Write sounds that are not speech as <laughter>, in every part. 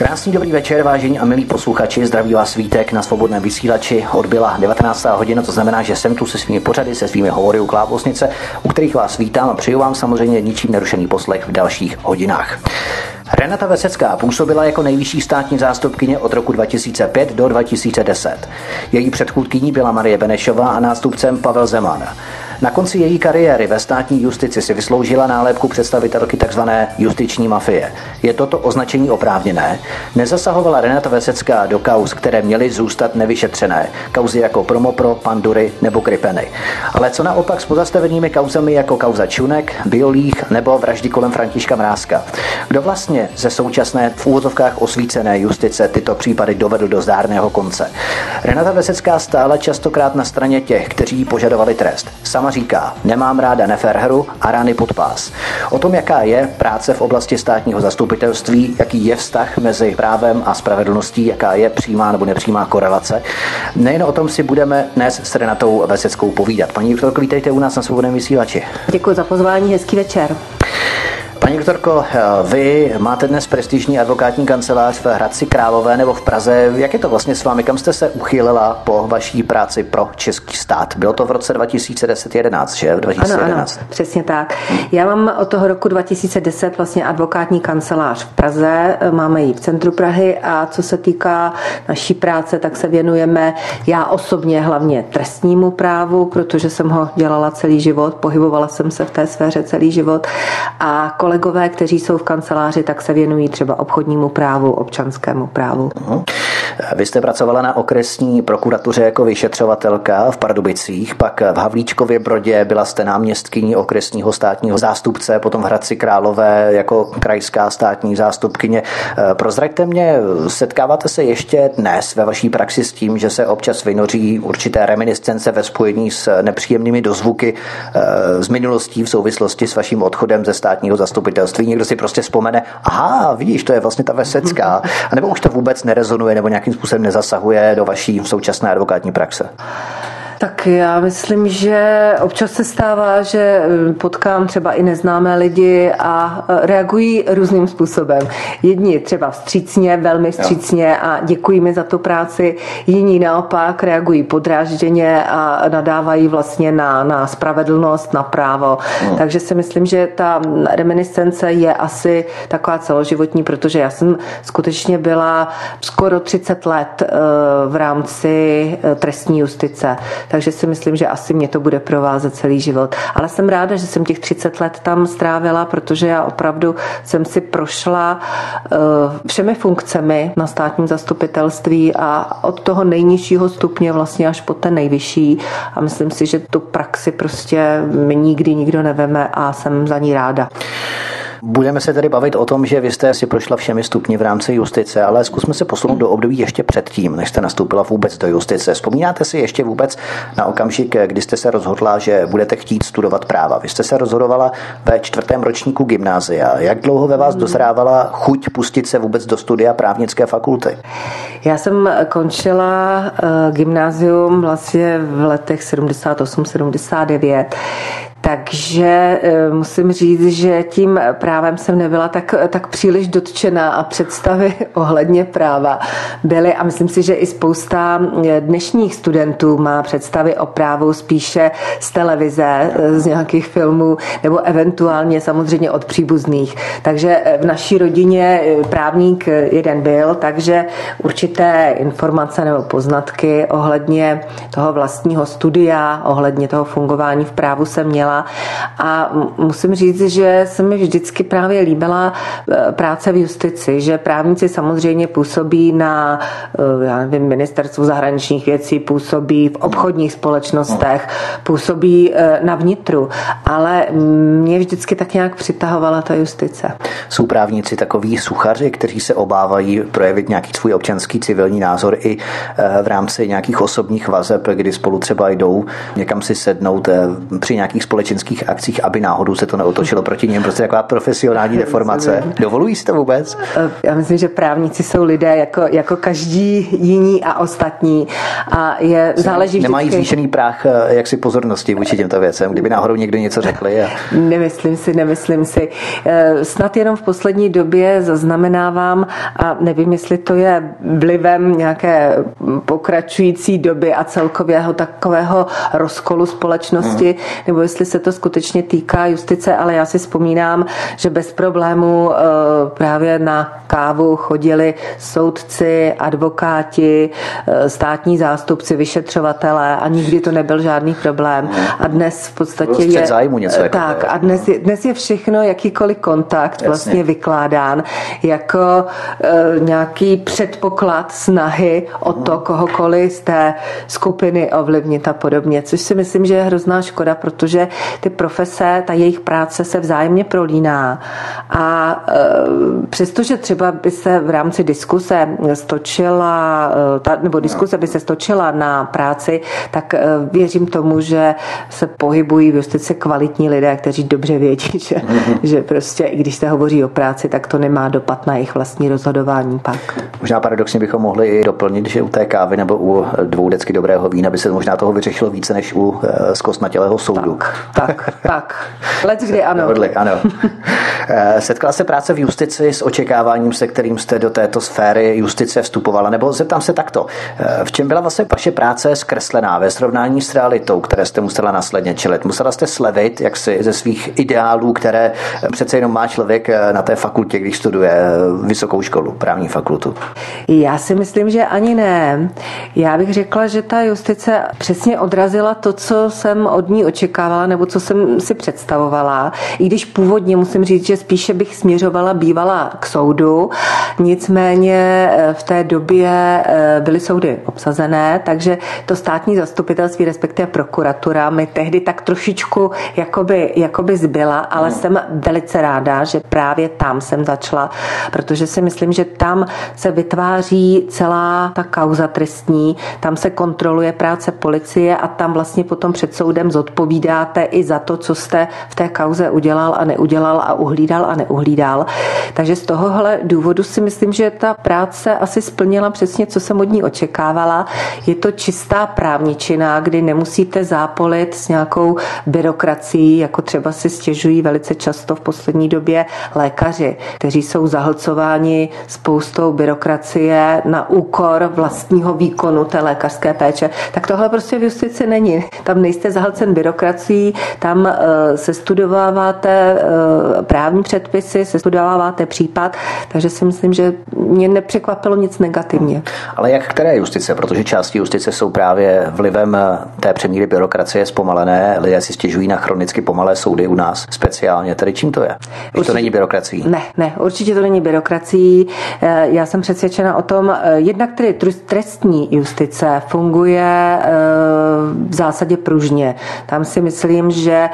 Krásný dobrý večer, vážení a milí posluchači. Zdraví vás svítek na svobodném vysílači. Odbyla 19. hodina, to znamená, že jsem tu se svými pořady, se svými hovory u Klábosnice, u kterých vás vítám a přeju vám samozřejmě ničím nerušený poslech v dalších hodinách. Renata Vesecká působila jako nejvyšší státní zástupkyně od roku 2005 do 2010. Její předchůdkyní byla Marie Benešová a nástupcem Pavel Zeman. Na konci její kariéry ve státní justici si vysloužila nálepku představitelky tzv. justiční mafie. Je toto označení oprávněné? Nezasahovala Renata Vesecká do kauz, které měly zůstat nevyšetřené. Kauzy jako Promopro, Pandury nebo Kripeny. Ale co naopak s pozastavenými kauzami jako kauza Čunek, Biolích nebo vraždy kolem Františka Mrázka? Kdo vlastně ze současné v úvozovkách osvícené justice tyto případy dovedl do zdárného konce? Renata Vesecká stála častokrát na straně těch, kteří požadovali trest. Sama říká, nemám ráda nefér hru a rány pod pás. O tom, jaká je práce v oblasti státního zastupitelství, jaký je vztah mezi právem a spravedlností, jaká je přímá nebo nepřímá korelace. Nejen o tom si budeme dnes s Renatou Veseckou povídat. Paní doktorko, vítejte u nás na svobodném vysílači. Děkuji za pozvání, hezký večer. Paní doktorko, vy máte dnes prestižní advokátní kancelář v Hradci Králové nebo v Praze. Jak je to vlastně s vámi? Kam jste se uchýlila po vaší práci pro český stát? Bylo to v roce 2010-11, že? 2011. Ano, ano, přesně tak. Já mám od toho roku 2010 vlastně advokátní kancelář v Praze, máme ji v centru Prahy a co se týká naší práce, tak se věnujeme já osobně hlavně trestnímu právu, protože jsem ho dělala celý život, pohybovala jsem se v té sféře celý život a kolegové, kteří jsou v kanceláři, tak se věnují třeba obchodnímu právu, občanskému právu. Vy jste pracovala na okresní prokuratuře jako vyšetřovatelka v Pardubicích, pak v Havlíčkově Brodě byla jste náměstkyní okresního státního zástupce, potom v Hradci Králové jako krajská státní zástupkyně. Prozraďte mě, setkáváte se ještě dnes ve vaší praxi s tím, že se občas vynoří určité reminiscence ve spojení s nepříjemnými dozvuky eh, z minulostí v souvislosti s vaším odchodem ze státního zastupitelství? Zastupitelství, někdo si prostě vzpomene, aha, vidíš, to je vlastně ta Vesecká, a nebo už to vůbec nerezonuje nebo nějakým způsobem nezasahuje do vaší současné advokátní praxe? Tak já myslím, že občas se stává, že eh, potkám třeba i neznámé lidi a eh, reagují různým způsobem. Jedni třeba vstřícně, velmi vstřícně a děkují mi za tu práci, jiní naopak reagují podrážděně a nadávají vlastně na, na spravedlnost, na právo. Hmm. Takže si myslím, že ta reminiscence je asi taková celoživotní, protože já jsem skutečně byla skoro 30 let eh, v rámci trestní justice takže si myslím, že asi mě to bude provázet celý život. Ale jsem ráda, že jsem těch 30 let tam strávila, protože já opravdu jsem si prošla uh, všemi funkcemi na státním zastupitelství a od toho nejnižšího stupně vlastně až po ten nejvyšší a myslím si, že tu praxi prostě mi nikdy nikdo neveme a jsem za ní ráda. Budeme se tedy bavit o tom, že vy jste si prošla všemi stupni v rámci justice, ale zkusme se posunout do období ještě předtím, než jste nastoupila vůbec do justice. Vzpomínáte si ještě vůbec na okamžik, kdy jste se rozhodla, že budete chtít studovat práva? Vy jste se rozhodovala ve čtvrtém ročníku gymnázia. Jak dlouho ve vás dozrávala chuť pustit se vůbec do studia právnické fakulty? Já jsem končila uh, gymnázium vlastně v letech 78-79. Takže eh, musím říct, že tím právem jsem nebyla tak, tak příliš dotčená a představy <laughs> ohledně práva byly a myslím si, že i spousta eh, dnešních studentů má představy o právu spíše z televize, eh, z nějakých filmů nebo eventuálně samozřejmě od příbuzných. Takže v naší rodině právník jeden byl, takže určité informace nebo poznatky ohledně toho vlastního studia, ohledně toho fungování v právu jsem měla měla. A musím říct, že se mi vždycky právě líbila e, práce v justici, že právníci samozřejmě působí na e, já nevím, ministerstvu zahraničních věcí, působí v obchodních společnostech, působí e, na vnitru, ale mě vždycky tak nějak přitahovala ta justice. Jsou právníci takový suchaři, kteří se obávají projevit nějaký svůj občanský civilní názor i v rámci nějakých osobních vazeb, kdy spolu třeba jdou někam si sednout při nějakých společných společenských akcích, aby náhodou se to neotočilo proti něm. Prostě taková profesionální deformace. Dovolují si to vůbec? Eh, já myslím, že právníci jsou lidé jako, jako každý jiní a ostatní. A je, záleží Nemají vždycky... zvýšený práh eh, jaksi pozornosti vůči těmto věcem, kdyby náhodou někdo něco řekli. A... Nemyslím si, nemyslím si. Eh, snad jenom v poslední době zaznamenávám, a nevím, jestli to je vlivem nějaké pokračující doby a celkového takového rozkolu společnosti, hmm. nebo jestli se to skutečně týká justice, ale já si vzpomínám, že bez problémů eh, právě na kávu chodili soudci, advokáti, eh, státní zástupci, vyšetřovatelé a nikdy to nebyl žádný problém. A dnes v podstatě je... zájmu něco jako tak, a dnes je, dnes je všechno, jakýkoliv kontakt Jasně. vlastně vykládán jako nějaký předpoklad snahy o to kohokoliv z té skupiny ovlivnit a podobně, což si myslím, že je hrozná škoda, protože ty profese, ta jejich práce se vzájemně prolíná a e, přestože třeba by se v rámci diskuse stočila, e, ta, nebo diskuse by se stočila na práci, tak e, věřím tomu, že se pohybují v justici kvalitní lidé, kteří dobře vědí, <laughs> že, že prostě i když se hovoří o práci, tak to nemá dopad na jejich vlastní rozhodování pak. Možná paradoxně bychom mohli i doplnit, že u té kávy nebo u dvou decky dobrého vína by se možná toho vyřešilo více než u zkostnatělého soudu. Tak, tak, tak. Let's kdy ano. Dohodli, ano. Eh, setkala se práce v justici s očekáváním, se kterým jste do této sféry justice vstupovala? Nebo zeptám se takto. Eh, v čem byla vlastně vaše práce zkreslená ve srovnání s realitou, které jste musela následně čelit? Musela jste slevit jaksi ze svých ideálů, které přece jenom má člověk eh, na té fakultě, když studuje vysokou školu, právní fakultu? Já si myslím, že ani ne. Já bych řekla, že ta justice přesně odrazila to, co jsem od ní očekávala, nebo co jsem si představovala. I když původně musím říct, že spíše bych směřovala bývala k soudu, nicméně eh, v té době eh, byly soudy obsazené, takže to státní zastupitelství, respektive prokuratura, mi tehdy tak trošičku jakoby, jakoby zbyla, ale mm. jsem velice ráda, že právě tam jsem začala, protože si myslím, že tam se vytváří celá ta kauza trestní, tam se kontroluje práce policie a tam vlastně potom před soudem zodpovídáte i za to, co jste v té kauze udělal a neudělal a uhlídal a neuhlídal. Takže z tohohle důvodu si myslím, že ta práce asi splnila přesně, co jsem od ní očekávala. Je to čistá právničina, kdy nemusíte zápolit s nějakou byrokracií, jako třeba si stěžují velice často v poslední době lékaři, kteří jsou zahlcováni spoustou byrokracie na úkor vlastního výkonu té lékařské péče. Tak tohle prostě v justici není. Tam nejste zahlcen byrokracií, tam eh, se studováváte eh, právní předpisy, se studováváte případ, takže si myslím, že mě nepřekvapilo nic negativně. Ale jak které justice? Protože části justice jsou právě vlivem eh, té přemíry byrokracie zpomalené. Lidé si stěžují na chronicky pomalé soudy u nás speciálně. Tedy čím to je? Když to není byrokracií? Ne, ne, určitě to není byrokracií. Já jsem přesvědčena o tom, jednak tedy trestní justice funguje v zásadě pružně. Tam si myslím, že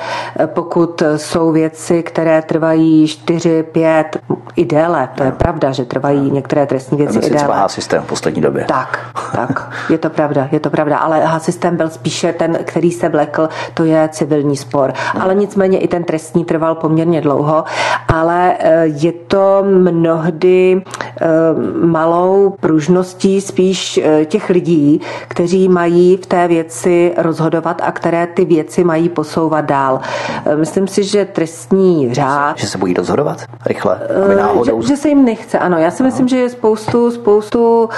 pokud jsou věci, které trvají 4, 5 i déle, to je pravda, že trvají některé trestní věci i déle. Třeba systém v poslední době. Tak, <laughs> tak, je to pravda, je to pravda, ale systém byl spíše ten, který se vlekl, to je civilní spor. Hmm. Ale nicméně i ten trestní trval poměrně dlouho, ale eh, je to mnohdy eh, malou pružností spíš eh, těch lidí, kteří mají v té věci rozhodovat a které ty věci mají posouvat dál. Myslím si, že trestní řád... Že se bojí rozhodovat rychle? Náhodou... Že, že se jim nechce, ano. Já si myslím, že je spoustu, spoustu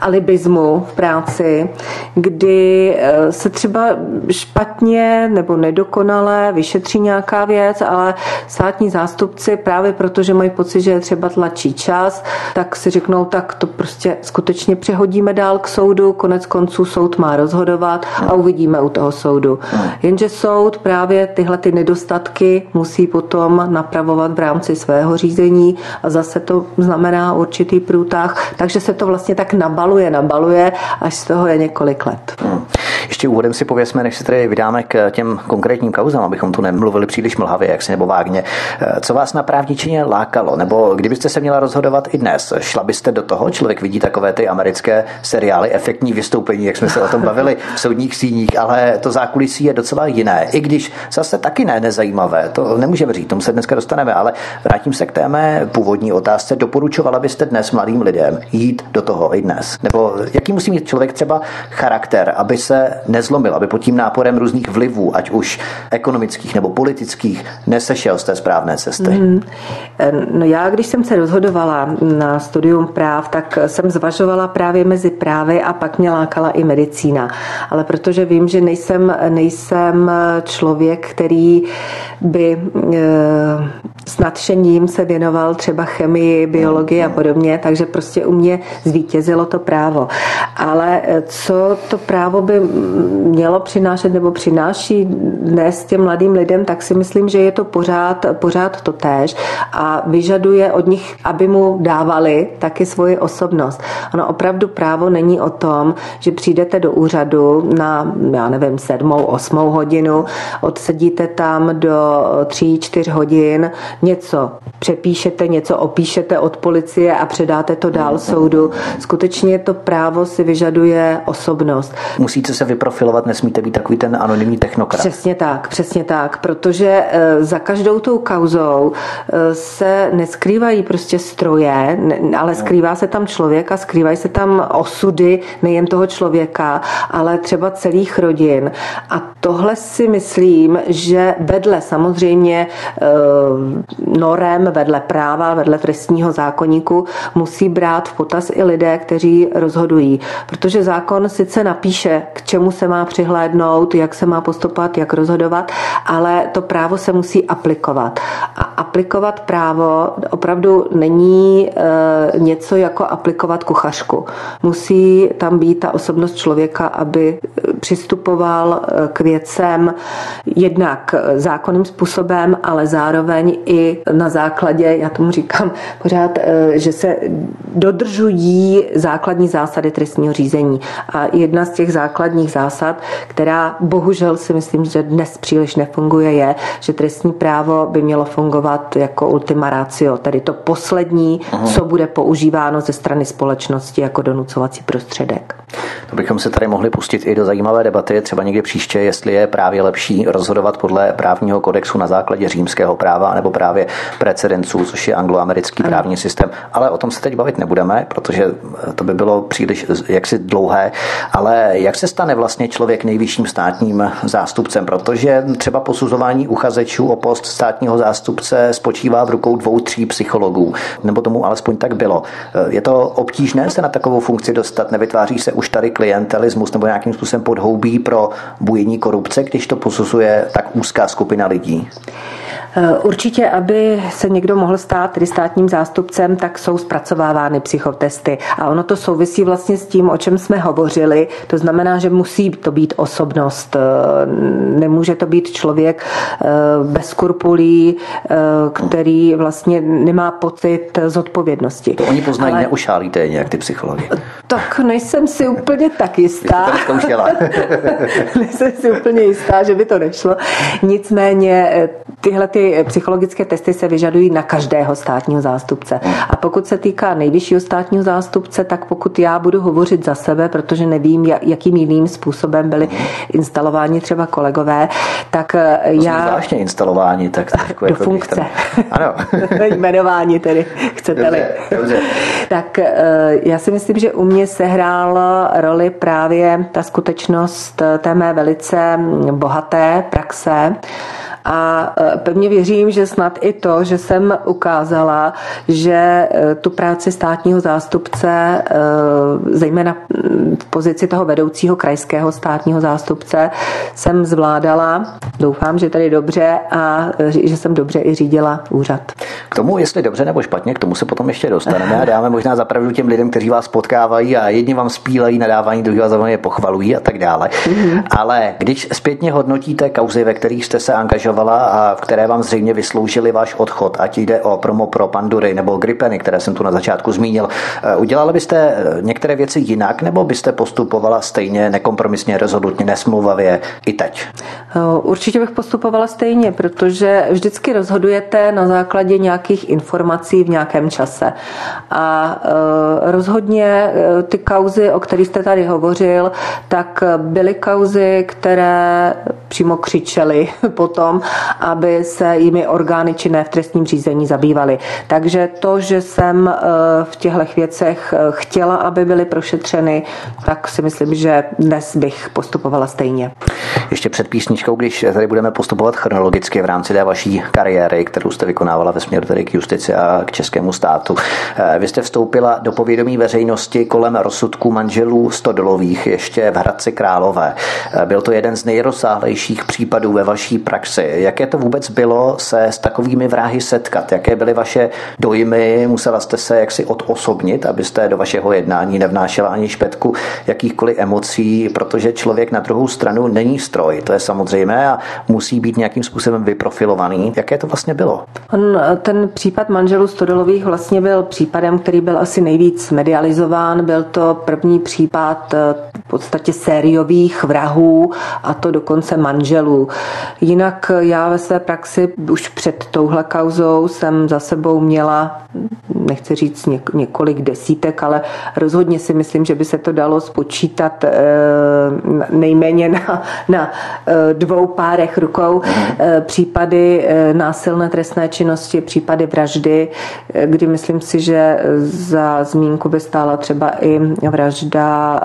alibismu v práci, kdy eh, se třeba špatně nebo nedokonale vyšetří nějaká věc, ale státní zástupci právě proto, že mají pocit, že je třeba tlačí čas, tak si řeknou, tak to prostě skutečně přehodíme dál k soudu, konec konců soud má rozhodovat a uvidíme u toho soudu. Jenže soud právě tyhle ty nedostatky musí potom napravovat v rámci svého řízení a zase to znamená určitý průtah, takže se to vlastně tak nabaluje, nabaluje, až z toho je několik let. Hmm. Ještě úvodem si pověsme, než se tady vydáme k těm konkrétním kauzám, abychom tu nemluvili příliš mlhavě, jak si nebo vágně. Co vás na právničině lákalo? Nebo kdybyste se měla rozhodovat i dnes, šla byste do toho? Člověk vidí takové ty americké seriály, efektní vystoupení, jak jsme se o tom bavili v soudních síních, ale to zákulisí je docela jiné. I když zase taky ne nezajímavé, to nemůžeme říct, tomu se dneska dostaneme, ale vrátím se k té mé původní otázce. Doporučovala byste dnes mladým lidem jít do toho i dnes? Nebo jaký musí mít člověk třeba charakter, aby se nezlomil, aby pod tím náporem různých vlivů, ať už ekonomických nebo politických, nesešel z té správné cesty? Mm. No já, když jsem se rozhodovala na studium práv, tak jsem zvažovala právě mezi právy a pak mě lákala i medicína. Ale protože vím, že nejsem, nejsem člověk, který by e, s nadšením se věnoval třeba chemii, biologii a podobně, takže prostě u mě zvítězilo to právo. Ale e, co to právo by mělo přinášet nebo přináší dnes těm mladým lidem, tak si myslím, že je to pořád, pořád to též a vyžaduje od nich, aby mu dávali taky svoji osobnost. Ono opravdu právo není o tom, že přijdete do úřadu na, já nevím, sedmou, osmou hodinu, odsedíte tam do tří, čtyř hodin, něco přepíšete, něco opíšete od policie a předáte to dál soudu. Skutečně to právo si vyžaduje osobnost. Musíte se vyprofilovat, nesmíte být takový ten anonymní technokrat. Přesně tak, přesně tak, protože eh, za každou tou kauzou eh, se neskrývají prostě stroje, ale skrývá se tam člověk a skrývají se tam osudy nejen toho člověka, ale třeba celých rodin. A tohle si myslím, že vedle samozřejmě eh, norem, vedle práva, vedle trestního zákoníku musí brát v potaz i lidé, kteří rozhodují. Protože zákon sice napíše, k čemu se má přihlédnout, jak se má postupovat, jak rozhodovat, ale to právo se musí aplikovat. A aplikovat právo opravdu není e, něco jako aplikovat kuchařku. Musí tam být ta osobnost člověka, aby přistupoval e, k věcem jednak zákonným způsobem, ale zároveň i na základě, já tomu říkám <laughs> pořád, e, že se dodržují základní zásady trestního řízení. A jedna z těch základních zásad, která bohužel si myslím, že dnes příliš nefunguje, je, že trestní právo by mělo fungovat jako ultima ratio, tedy to poslední, Aha. co bude používáno ze strany společnosti jako donucovací prostředek. To bychom se tady mohli pustit i do zajímavé debaty, třeba někdy příště, jestli je právě lepší rozhodovat podle právního kodexu na základě římského práva nebo právě precedenců, což je angloamerický právní systém. Ale o tom se teď bavit nebudeme, protože to by bylo příliš jaksi dlouhé. Ale jak se stane vlastně člověk nejvyšším státním zástupcem? Protože třeba posuzování uchazečů o post státního zástupce spočívá v rukou dvou, tří psychologů, nebo tomu alespoň tak bylo. Je to obtížné se na takovou funkci dostat? Nevytváří se už tady klientelismus nebo nějakým způsobem podhoubí pro bujení korupce, když to posuzuje tak úzká skupina lidí? Eh, určitě, aby se někdo mohl stát tedy státním zástupcem, tak jsou zpracovávány psychotesty. A ono to souvisí vlastně s tím, o čem jsme hovořili. To znamená, že musí to být osobnost. Eh, nemůže to být člověk eh, bez skrupulí, který vlastně nemá pocit zodpovědnosti. To oni poznají, Ale... neušálíte nějak ty psychologi. Tak nejsem si úplně tak jistá. <laughs> nejsem si úplně jistá, že by to nešlo. Nicméně tyhle ty psychologické testy se vyžadují na každého státního zástupce. A pokud se týká nejvyššího státního zástupce, tak pokud já budu hovořit za sebe, protože nevím, jakým jiným způsobem byli instalováni třeba kolegové, tak eh, to já... Zvláštně instalování, tak trošku do jako funkce. Tam... Ano. <laughs> Jmenování tedy, chcete-li. Dobře, dobře. tak eh, já si myslím, že u mě sehrál roli právě ta skutečnost eh, té mé velice bohaté praxe, a e, pevně věřím, že snad i to, že jsem ukázala, že e, tu práci státního zástupce, e, zejména v pozici toho vedoucího krajského státního zástupce, jsem zvládala. Doufám, že tady dobře a že jsem dobře i řídila úřad. K tomu, jestli dobře nebo špatně, k tomu se potom ještě dostaneme a dáme možná zapravdu těm lidem, kteří vás potkávají a jedni vám spílají nadávání, druhý vás je pochvalují a tak dále. Mm-hmm. Ale když zpětně hodnotíte kauzy, ve kterých jste se angažovali, zmiňovala a které vám zřejmě vysloužili váš odchod, ať jde o promo pro pandury nebo gripeny, které jsem tu na začátku zmínil. Eh, udělala byste eh, některé věci jinak, nebo byste postupovala stejně nekompromisně, rezolutně, nesmluvavě i teď? Určitě bych postupovala stejně, protože vždycky rozhodujete na základě nějakých informací v nějakém čase. A rozhodně ty kauzy, o kterých jste tady hovořil, tak byly kauzy, které přímo křičely <laughs> potom, aby se jimi orgány činné v trestním řízení zabývaly. Takže to, že jsem eh, v těchto věcech eh, chtěla, aby byly prošetřeny, tak si myslím, že dnes bych postupovala stejně. Ještě před písničkou, když tady budeme postupovat chronologicky v rámci té vaší kariéry, kterou jste vykonávala ve směru tedy k justici a k českému státu. Eh, vy jste vstoupila do povědomí veřejnosti kolem rozsudku manželů Stodolových ještě v Hradci Králové. Byl to jeden z nejrozsáhlejších případů ve vaší praxi. Jaké to vůbec bylo se s takovými vrahy setkat? Jaké byly vaše dojmy? Musela jste se jaksi odosobnit, abyste do vašeho jednání nevnášela ani špetku jakýchkoliv emocí, protože člověk na druhou stranu není stroj, to je samozřejmé a musí být nějakým způsobem vyprofilovaný. Jaké to vlastně bylo? On, ten případ manželů Stodolových vlastně byl případem, který byl asi nejvíc medializován. Byl to první případ eh, v podstatě sériových vrahů a to dokonce manželů. Jinak já ve své praxi už před touhle kauzou jsem za sebou měla, nechci říct několik desítek, ale rozhodně si myslím, že by se to dalo spočítat eh, nejméně na, na eh, dvou párech rukou eh, případy násilné trestné činnosti, případy vraždy, kdy myslím si, že za zmínku by stála třeba i vražda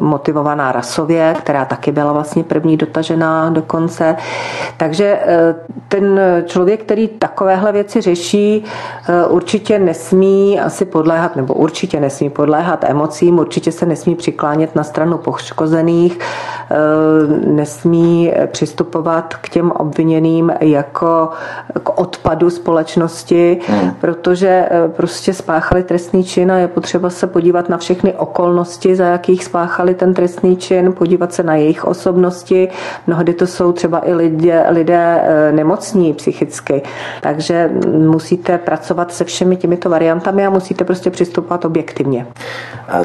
motivovaná rasově, která taky byla vlastně první dotažená do konce. Takže eh, ten člověk, který takovéhle věci řeší, eh, určitě nesmí asi podléhat, nebo určitě nesmí podléhat emocím, určitě se nesmí přiklánět na stranu poškozených, eh, nesmí přistupovat k těm obviněným jako k odpadu společnosti, hmm. protože prostě spáchali trestný čin a je potřeba se podívat na všechny okolnosti, za jakých spáchali ten trestný čin, podívat se na jejich osobnosti. Mnohdy to jsou třeba i lidé, lidé nemocní psychicky. Takže musíte pracovat se všemi těmito variantami a musíte prostě přistupovat objektivně.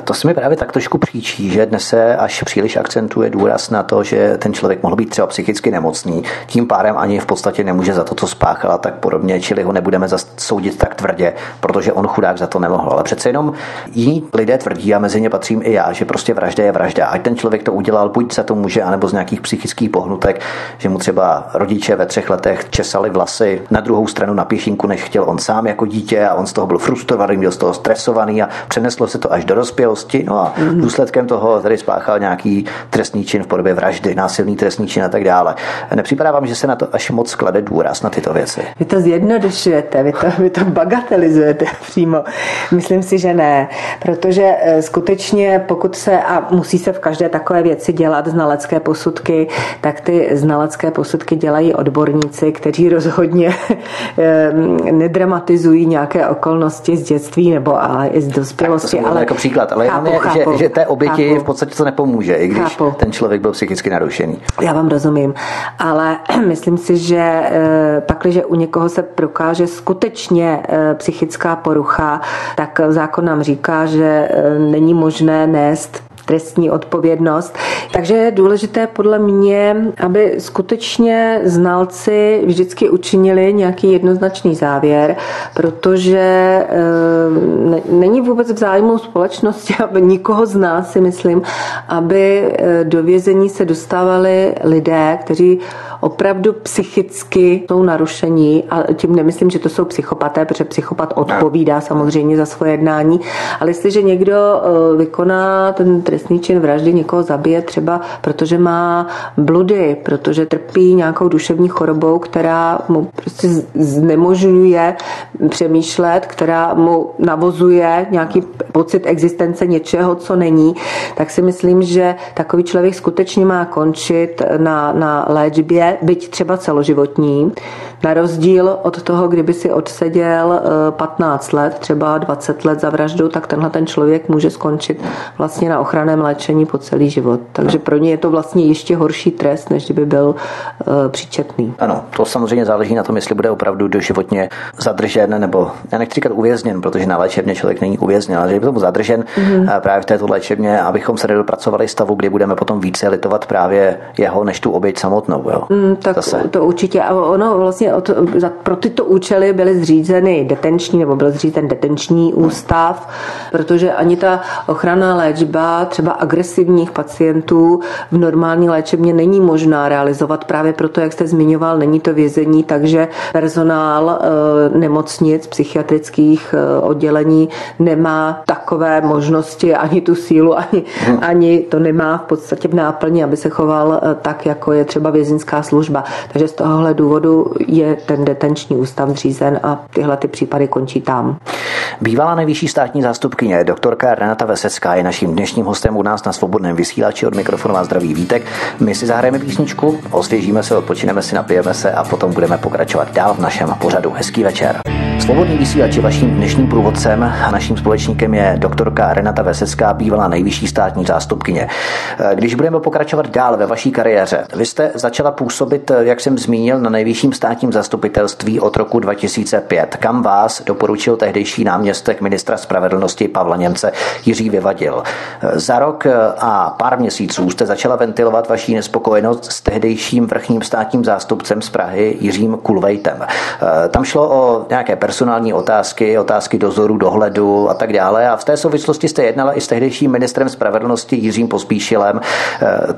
To se mi právě tak trošku příčí, že dnes se až příliš akcentuje důraz na to, že ten člověk mohl být třeba psychicky nemocný, tím pádem ani v podstatě nemůže za to, co spáchal tak podobně, čili ho nebudeme soudit tak tvrdě, protože on chudák za to nemohl. Ale přece jenom jiní lidé tvrdí, a mezi ně patřím i já, že prostě vražda je vražda. Ať ten člověk to udělal, buď se to může, anebo z nějakých psychických pohnutek, že mu třeba rodiče ve třech letech česali vlasy na druhou stranu na pěšinku, než chtěl on sám jako dítě a on z toho byl frustrovaný, byl z toho stresovaný a přeneslo se to až do dospělosti. No a mm. důsledkem toho tady spáchal nějaký trestný čin v podobě vraždy, násilný trestný čin a tak dále. Nepřipadá vám, že se na to až moc klade důraz na tyto věci? Vy to zjednodušujete, vy to, vy to bagatelizujete <laughs> přímo. Myslím si, že ne, protože eh, skutečně pokud se, a musí se v každé takové věci dělat znalecké posudky, tak ty znalecké posudky dělají odborníci, kteří rozhodně <laughs> eh, nedramatizují nějaké okolnosti z dětství nebo ale i z dospělosti. Ale jako příklad, ale chápu, je, chápu, že, že té oběti chápu. v podstatě to nepomůže, i když chápu. ten člověk byl psychicky narušený. Já vám rozumím, ale <clears throat> myslím si, že eh, pakliže u někoho se prokáže skutečně psychická porucha, tak zákon nám říká, že není možné nést trestní odpovědnost. Takže je důležité podle mě, aby skutečně znalci vždycky učinili nějaký jednoznačný závěr, protože eh, není vůbec v zájmu společnosti, <laughs> aby nikoho z nás si myslím, aby eh, do vězení se dostávali lidé, kteří opravdu psychicky jsou narušení a tím nemyslím, že to jsou psychopaté, protože psychopat odpovídá samozřejmě za svoje jednání, ale jestliže někdo eh, vykoná ten trestný čin vraždy, někoho zabije třeba, protože má bludy, protože trpí nějakou duševní chorobou, která mu prostě znemožňuje přemýšlet, která mu navozuje nějaký pocit existence něčeho, co není, tak si myslím, že takový člověk skutečně má končit na, na léčbě, byť třeba celoživotní, Na rozdíl od toho, kdyby si odseděl 15 eh, let, třeba 20 let za vraždu, tak tenhle ten člověk může skončit vlastně na ochranném léčení po celý život. Takže pro ně je to vlastně ještě horší trest, než kdyby byl uh, příčetný. Ano, to samozřejmě záleží na tom, jestli bude opravdu doživotně zadržen, nebo já nechci říkat uvězněn, protože na léčebně člověk není uvězněn, ale že by tomu zadržen mm-hmm. právě v této léčebně, abychom se nedopracovali stavu, kdy budeme potom více litovat právě jeho, než tu oběť samotnou. Jo? Mm, tak Zase. to určitě. A ono vlastně od, za, pro tyto účely byly zřízeny detenční, nebo byl zřízen detenční ústav, protože ani ta ochranná léčba třeba agresivních pacientů v normální léčebně není možná realizovat právě proto, jak jste zmiňoval, není to vězení, takže personál e, nemocnic, psychiatrických e, oddělení nemá takové možnosti, ani tu sílu, ani, ani to nemá v podstatě v náplni, aby se choval e, tak, jako je třeba vězeňská služba. Takže z tohohle důvodu je ten detenční ústav zřízen a tyhle ty případy končí tam. Bývalá nejvyšší státní zástupkyně doktorka Renata Vesecká je naším dnešním hostem u nás na svobodném vysílači od mikrofonu vás zdraví Vítek. My si zahrajeme písničku, osvěžíme se, odpočineme si, napijeme se a potom budeme pokračovat dál v našem pořadu. Hezký večer. Svobodný vysílač je vaším dnešním průvodcem a naším společníkem je doktorka Renata Vesecká, bývalá nejvyšší státní zástupkyně. Když budeme pokračovat dál ve vaší kariéře, vy jste začala působit, jak jsem zmínil, na nejvyšším státním zastupitelství od roku 2005, kam vás doporučil tehdejší náměstek ministra spravedlnosti Pavla Němce Jiří Vyvadil. Za rok a pár měsíců jste začala ventilovat vaší nespokojenost s tehdejším vrchním státním zástupcem z Prahy Jiřím Kulvejtem. Tam šlo o nějaké personální otázky, otázky dozoru, dohledu a tak dále. A v té souvislosti jste jednala i s tehdejším ministrem spravedlnosti Jiřím Pospíšilem.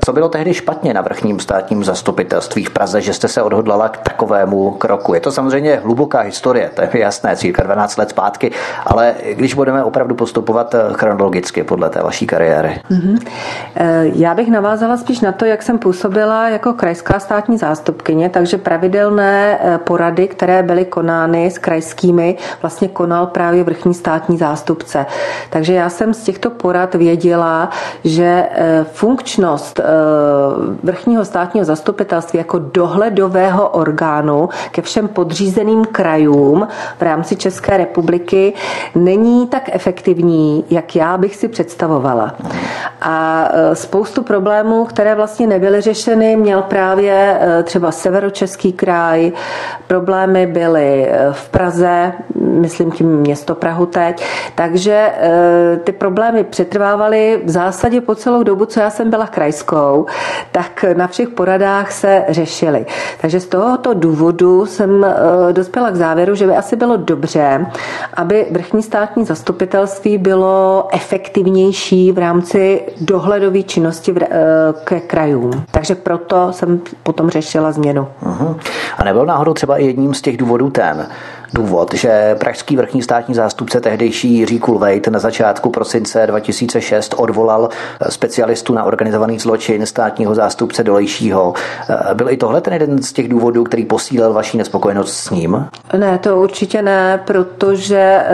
Co bylo tehdy špatně na vrchním státním zastupitelství v Praze, že jste se odhodlala k takovému kroku? Je to samozřejmě hluboká historie, to je jasné, cirka 12 let zpátky, ale když budeme opravdu postupovat chronologicky podle té vaší kariéry. Mm-hmm. Já bych navázala spíš na to, jak jsem působila jako krajská státní zástupkyně, takže pravidelné eh, porady, které byly konány s krajskými, vlastně konal právě vrchní státní zástupce. Takže já jsem z těchto porad věděla, že eh, funkčnost vrchního státního zastupitelství jako dohledového orgánu ke všem podřízeným krajům v rámci České republiky není tak efektivní, jak já bych si představovala. A spoustu problémů, které vlastně nebyly řešeny, měl právě e, třeba severočeský kraj, problémy byly e, v Praze, myslím tím město Prahu teď, takže e, ty problémy přetrvávaly v zásadě po celou dobu, co já jsem byla krajskou, tak na všech poradách se řešily. Takže z tohoto důvodu jsem dospěla k závěru, že by asi bylo dobře, aby vrchní státní zastupitelství bylo efektivnější v rámci dohledové činnosti eh, ke krajům. Takže proto jsem potom řešila změnu. Uh-huh. A nebyl náhodou třeba i jedním z těch důvodů ten, důvod, že pražský vrchní státní zástupce tehdejší Jiří Kulvejt na začátku prosince 2006 odvolal eh, specialistu na organizovaný zločin státního zástupce Dolejšího. Eh, byl i tohle ten jeden z těch důvodů, který posílil vaší nespokojenost s ním? Ne, to určitě ne, protože eh,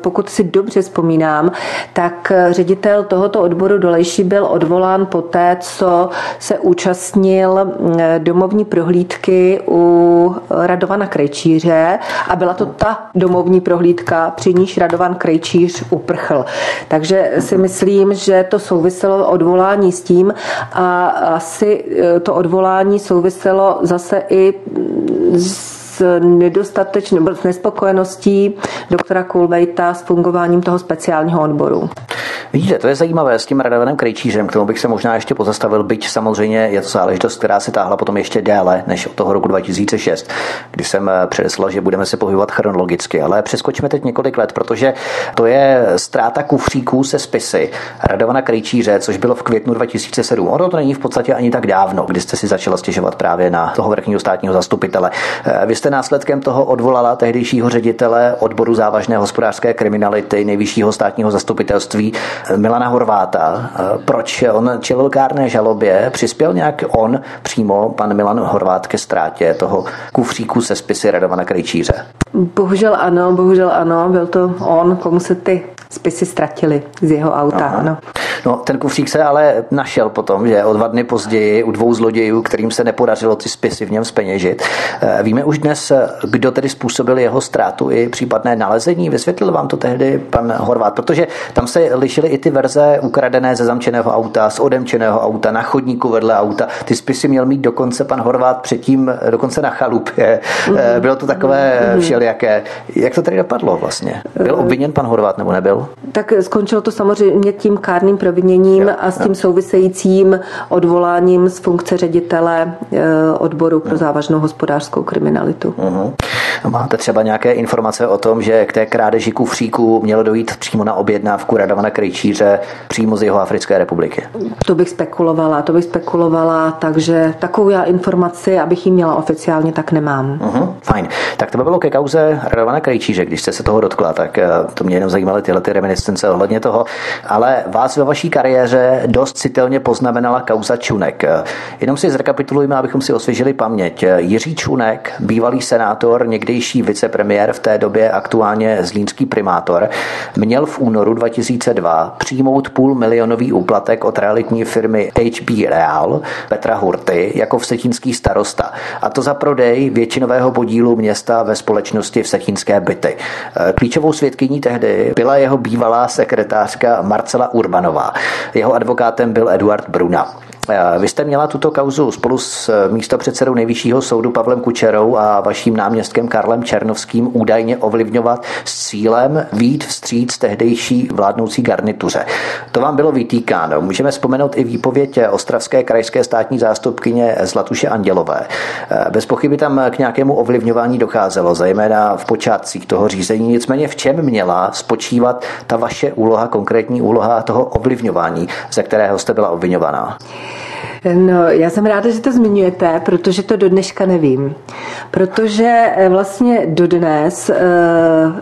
pokud si dobře vzpomínám, tak ředitel tohoto odboru Dolejší byl odvolán poté, co se účastnil domovní prohlídky u Radovana Krejčíře a byl byla to ta domovní prohlídka, při níž Radovan Krejčíř uprchl. Takže si myslím, že to souviselo odvolání s tím a asi e, to odvolání souviselo zase i s s nedostatečnou nespokojeností doktora Kulvejta s fungováním toho speciálního odboru. Vidíte, to je zajímavé s tím Radovanem Krejčířem, k tomu bych se možná ještě pozastavil, byť samozřejmě je to záležitost, která se táhla potom ještě déle než od toho roku 2006, kdy jsem eh, předeslal, že budeme se pohybovat chronologicky, ale přeskočíme teď několik let, protože to je ztráta kufříků se spisy Radovana Krejčíře, což bylo v květnu 2007. Ono to není v podstatě ani tak dávno, kdy jste si začala stěžovat právě na toho vrchního státního zastupitele. Eh, vy jste následkem toho odvolala tehdejšího ředitele odboru závažné hospodářské kriminality nejvyššího státního zastupitelství Milana Horváta. Proč on čelil kárné žalobě? Přispěl nějak on přímo, pan Milan Horvát, ke ztrátě toho kufříku se spisy Radovana Krejčíře? Bohužel ano, bohužel ano, byl to on, komu se ty spisy ztratili z jeho auta. Aha. Ano. No, ten kufřík se ale našel potom, že o dva dny později u dvou zlodějů, kterým se nepodařilo ty spisy v něm speněžit. Eh, víme už dnes, kdo tedy způsobil jeho ztrátu i případné nalezení. Vysvětlil vám to tehdy pan Horvát, protože tam se lišily i ty verze ukradené ze zamčeného auta, z odemčeného auta, na chodníku vedle auta. Ty spisy měl mít dokonce pan Horvát předtím dokonce na chalupě. Mm-hmm. Bylo to takové mm-hmm. všelijaké. Jak to tady dopadlo vlastně? Byl obviněn pan Horvát nebo nebyl? Tak skončilo to samozřejmě tím kárným proviněním jo, a s tím jo. souvisejícím odvoláním z funkce ředitele eh, odboru pro závažnou hospodářskou kriminalitu. Uh-huh. Máte třeba nějaké informace o tom, že k té krádeži kufříků mělo dojít přímo na objednávku Radovana Krejčíře přímo z jeho Africké republiky? To bych spekulovala, to bych spekulovala, takže takovou já informaci, abych ji měla oficiálně, tak nemám. Uh-huh, fajn. Tak to by bylo ke kauze Radovana Krejčíře, když jste se toho dotkla, tak eh, to mě jenom zajímaly tyhle ty reminiscence ohledně toho. Ale vás ve vaší kariéře dost citelně poznamenala kauza Čunek. Jenom si zrekapitulujeme, abychom si osvěžili paměť. Jiří Čunek, bývalý senátor, někdejší vicepremiér, v té době aktuálně zlínský primátor, měl v únoru 2002 přijmout půl milionový úplatek od realitní firmy HB Real Petra Hurty jako vsetínský starosta. A to za prodej většinového podílu města ve společnosti Vsetínské byty. Klíčovou svědkyní tehdy byla jeho bývalá sekretářka Marcela Urbanová. Jeho advokátem byl Eduard Bruna. Eh, vy jste měla tuto kauzu spolu s eh, místopředsedou nejvyššího soudu Pavlem Kučerou a vaším náměstkem Karlem Černovským údajně ovlivňovat s cílem vít vstříc tehdejší vládnoucí garnituře. To vám bylo vytýkáno. Můžeme vzpomenout i výpověď ostravské krajské státní zástupkyně Zlatuše Andělové. Eh, bez pochyby tam k nějakému ovlivňování docházelo, zejména v počátcích toho řízení. Nicméně v čem měla spočívat ta vaše úloha, konkrétní úloha toho ovlivňování, ze kterého jste byla obvinovaná? No, já jsem ráda, že to zmiňujete, protože to do dneška nevím. Protože eh, vlastně dodnes, eh,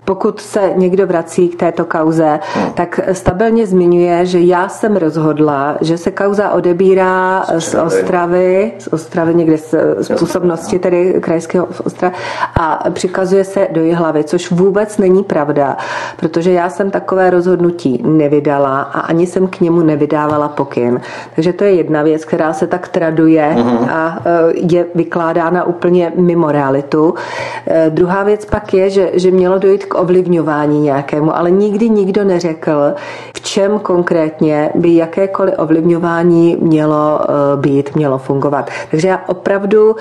pokud se někdo vrací k této kauze, hmm. tak stabilně zmiňuje, že já jsem rozhodla, že se kauza odebírá z Ostravy, z Ostravy někde z, z působnosti tedy krajského Ostravy a přikazuje se do hlavy, což vůbec není pravda, protože já jsem takové rozhodnutí nevydala a ani jsem k němu nevydávala pokyn. Takže to je jedna věc, která se tak traduje mm-hmm. a e, je vykládána úplně mimo realitu. E, druhá věc pak je, že, že mělo dojít k ovlivňování nějakému, ale nikdy nikdo neřekl, v čem konkrétně by jakékoliv ovlivňování mělo e, být, mělo fungovat. Takže já opravdu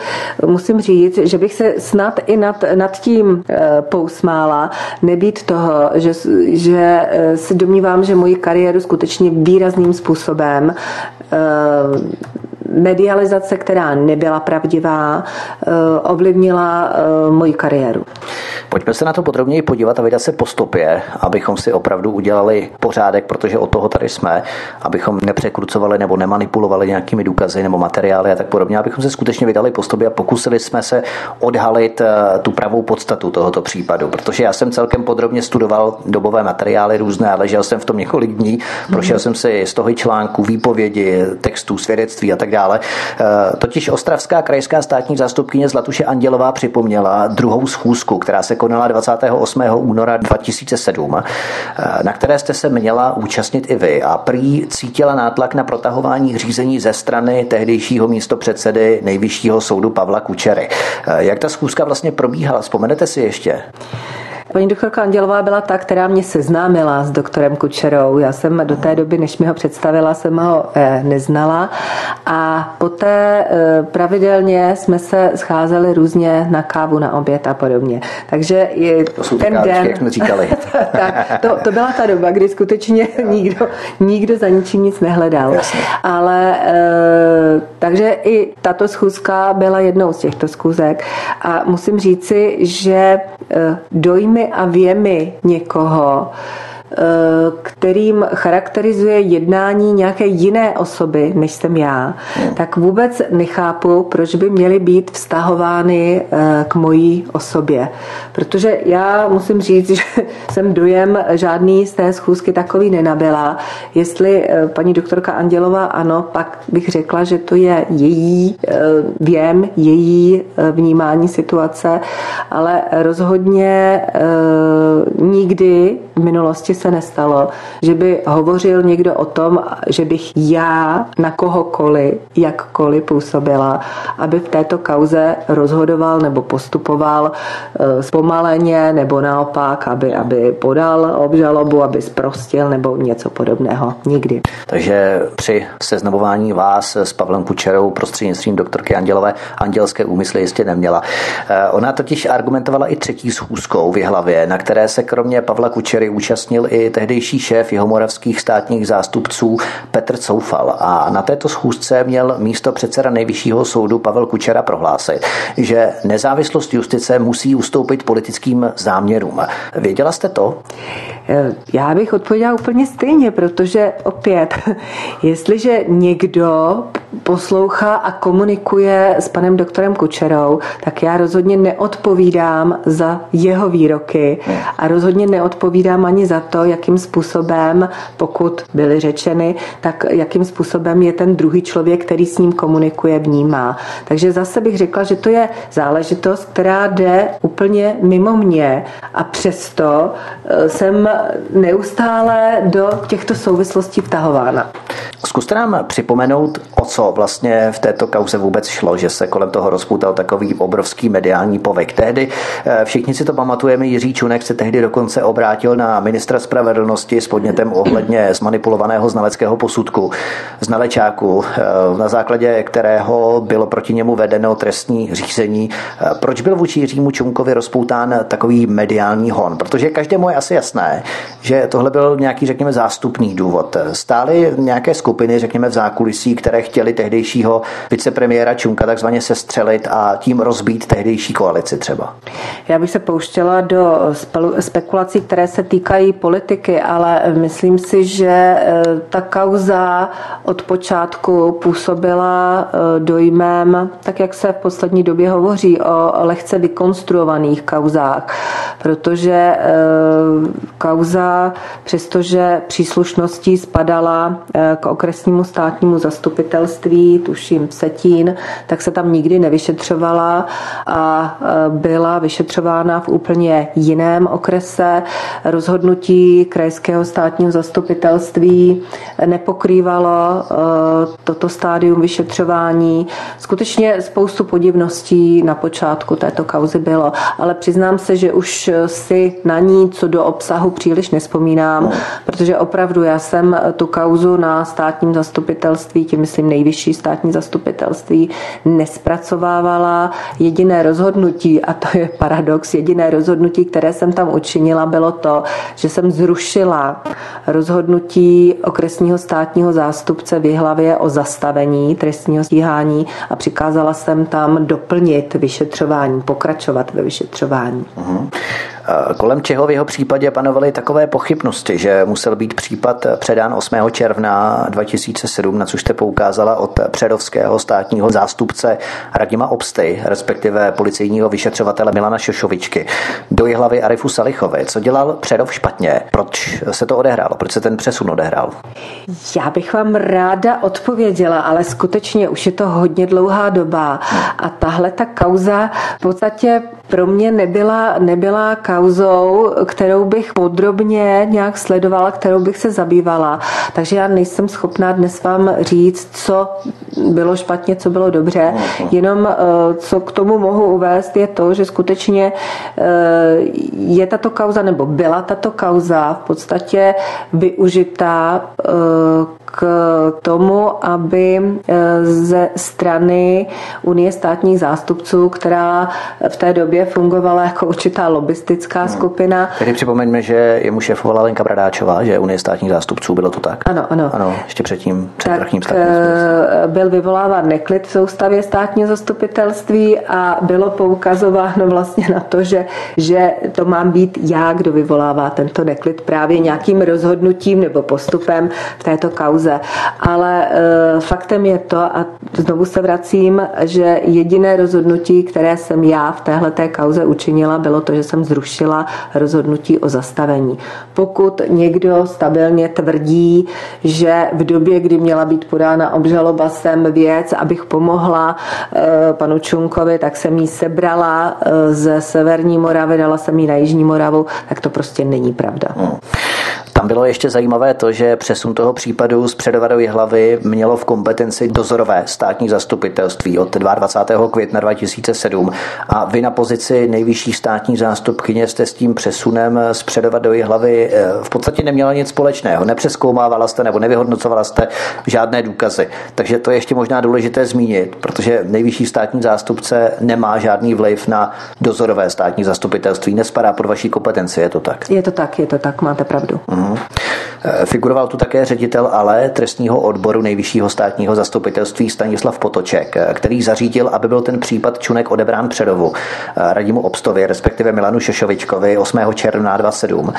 musím říct, že bych se snad i nad, nad tím pousmála, nebýt toho, že, že si domnívám, že moji kariéru skutečně výrazným způsobem 嗯。Medializace, která nebyla pravdivá, eh, ovlivnila eh, moji kariéru. Pojďme se na to podrobněji podívat a vydat se po stopě, abychom si opravdu udělali pořádek, protože od toho tady jsme, abychom nepřekrucovali nebo nemanipulovali nějakými důkazy nebo materiály a tak podobně, abychom se skutečně vydali po stopě a pokusili jsme se odhalit eh, tu pravou podstatu tohoto případu, protože já jsem celkem podrobně studoval dobové materiály různé a ležel jsem v tom několik dní, prošel mm-hmm. jsem si z toho článku, výpovědi, textů, svědectví a tak dále. Eh, totiž Ostravská krajská státní zástupkyně Zlatuše Andělová připomněla druhou schůzku, která se konala 28. února 2007, eh, na které jste se měla účastnit i vy a prý cítila nátlak na protahování řízení ze strany tehdejšího místopředsedy nejvyššího soudu Pavla Kučery. Eh, jak ta schůzka vlastně probíhala? Vzpomenete si ještě? Paní doktorka Andělová byla ta, která mě seznámila s doktorem Kučerou. Já jsem do té doby, než mi ho představila, jsem ho eh, neznala a poté eh, pravidelně jsme se scházeli různě na kávu, na oběd a podobně. Takže je to jsou ten den... jak jsme říkali. <laughs> tak, to, to byla ta doba, kdy skutečně nikdo, nikdo za ničím nic nehledal. Jasně. Ale eh, takže i tato schůzka byla jednou z těchto schůzek a musím říci, že dojmy a věmy někoho, kterým charakterizuje jednání nějaké jiné osoby, než jsem já, tak vůbec nechápu, proč by měly být vztahovány eh, k mojí osobě. Protože já musím říct, <laughs> že jsem dojem žádný z té schůzky takový nenabila. Jestli eh, paní doktorka Andělová ano, pak bych řekla, že to je její věm, její vnímání situace, ale rozhodně nikdy v minulosti se nestalo, že by hovořil někdo o tom, že bych já na kohokoliv, jakkoliv působila, aby v této kauze rozhodoval nebo postupoval eh, zpomaleně nebo naopak, aby, aby podal obžalobu, aby zprostil nebo něco podobného. Nikdy. Takže při seznamování vás s Pavlem Kučerou prostřednictvím doktorky Andělové andělské úmysly jistě neměla. Eh, ona totiž argumentovala i třetí schůzkou v hlavě, na které se kromě Pavla Kučery účastnil i tehdejší šéf jihomoravských státních zástupců Petr Coufal. A na této schůzce měl místo předseda nejvyššího soudu Pavel Kučera prohlásit, že nezávislost justice musí ustoupit politickým záměrům. Věděla jste to? Eh, já bych odpověděla úplně stejně, protože opět, <laughs> jestliže někdo poslouchá a komunikuje s panem doktorem Kučerou, tak já rozhodně neodpovídám za jeho výroky a rozhodně neodpovídám ani za to, jakým způsobem, pokud byly řečeny, tak jakým způsobem je ten druhý člověk, který s ním komunikuje, vnímá. Takže zase bych řekla, že to je záležitost, která jde úplně mimo mě a přesto eh, jsem neustále do těchto souvislostí vtahována. Zkuste nám připomenout, o co vlastně v této kauze vůbec šlo, že se kolem toho rozpoutal takový obrovský mediální povyk. Tehdy eh, všichni si to pamatujeme, Jiří Čunek se tehdy dokonce obrátil na ministra spravedlnosti s podnětem ohledně zmanipulovaného znaleckého posudku znalečáku, eh, na základě kterého bylo proti němu vedeno trestní řízení. Eh, proč byl vůči Jiřímu Čunkovi rozpoután takový mediální hon? Protože každému je asi jasné, že tohle byl nějaký, řekněme, zástupný důvod. Stály nějaké skupiny, řekněme, v zákulisí, které chtěli tehdejšího vicepremiéra Čunka takzvaně sestřelit a tím rozbít tehdejší koalici třeba. Já bych se pouštěla do spekulací, které se týkají politiky, ale myslím si, že eh, ta kauza od počátku působila eh, dojmem, tak jak se v poslední době hovoří o lehce vykonstruovaných kauzách, protože eh, kauza, přestože příslušností spadala k okresnímu státnímu zastupitelství, tuším Setín, tak se tam nikdy nevyšetřovala a byla vyšetřována v úplně jiném okrese. Rozhodnutí krajského státního zastupitelství nepokrývalo toto stádium vyšetřování. Skutečně spoustu podivností na počátku této kauzy bylo, ale přiznám se, že už si na ní co do obsahu příliš nespomínám, protože opravdu já jsem tu kauzu na státním zastupitelství, tím myslím nejvyšší státní zastupitelství, nespracovávala. Jediné rozhodnutí, a to je paradox, jediné rozhodnutí, které jsem tam učinila, bylo to, že jsem zrušila rozhodnutí okresního státního zástupce v hlavě o zastavení trestního stíhání a přikázala jsem tam doplnit vyšetřování, pokračovat ve vyšetřování. Uh-huh. Kolem čeho v jeho případě panovaly takové pochybnosti, že musel být případ předán 8. června 2007, na což jste poukázala od předovského státního zástupce Radima Obsty, respektive policejního vyšetřovatele Milana Šošovičky, do hlavy Arifu Salichovi. Co dělal Předov špatně? Proč se to odehrálo? Proč se ten přesun odehrál? Já bych vám ráda odpověděla, ale skutečně už je to hodně dlouhá doba a tahle ta kauza v podstatě pro mě nebyla, nebyla kauzou, kterou bych podrobně nějak sledovala, kterou bych se zabývala. Takže já nejsem schopná dnes vám říct, co bylo špatně, co bylo dobře. Jenom eh, co k tomu mohu uvést, je to, že skutečně eh, je tato kauza, nebo byla tato kauza v podstatě využitá eh, k tomu, aby ze strany Unie státních zástupců, která v té době fungovala jako určitá lobistická hmm. skupina. Tedy připomeňme, že jemu šéfovala Lenka Bradáčová, že Unie státních zástupců, bylo to tak? Ano, ano. Ano, ještě předtím, před tak, vrchním státním eh, byl vyvoláván neklid v soustavě státního zastupitelství a bylo poukazováno vlastně na to, že, že to mám být já, kdo vyvolává tento neklid právě nějakým rozhodnutím nebo postupem v této kauze. kauze. Ale e, faktem je to, a znovu se vracím, že jediné rozhodnutí, které jsem já v téhle kauze učinila, bylo to, že jsem zrušila rozhodnutí o zastavení. Pokud někdo stabilně tvrdí, že v době, kdy měla být podána obžaloba, jsem věc, abych pomohla e, panu Čunkovi, tak jsem ji sebrala e, ze severní Moravy, dala jsem ji na Jižní Moravu, tak to prostě není pravda. Hmm. Tam bylo ještě zajímavé to, že přesun toho případu z předovadové hlavy mělo v kompetenci dozorové státní zastupitelství od 22. května 2007 a vy na pozici nejvyšší státní zástupkyně jste s tím přesunem z předovadové hlavy eh, v podstatě neměla nic společného. Nepřeskoumávala jste nebo nevyhodnocovala jste žádné důkazy. Takže to je ještě možná důležité zmínit, protože nejvyšší státní zástupce nemá žádný vliv na dozorové státní zastupitelství, nespadá pod vaší kompetenci, je to tak? Je to tak, je to tak, máte pravdu. Mm. Eh, figuroval tu také ředitel ale trestního odboru nejvyššího státního zastupitelství Stanislav Potoček, eh, který zařídil, aby byl ten případ Čunek odebrán Předovu eh, Radimu Obstovi, respektive Milanu Šešovičkovi 8. června 27,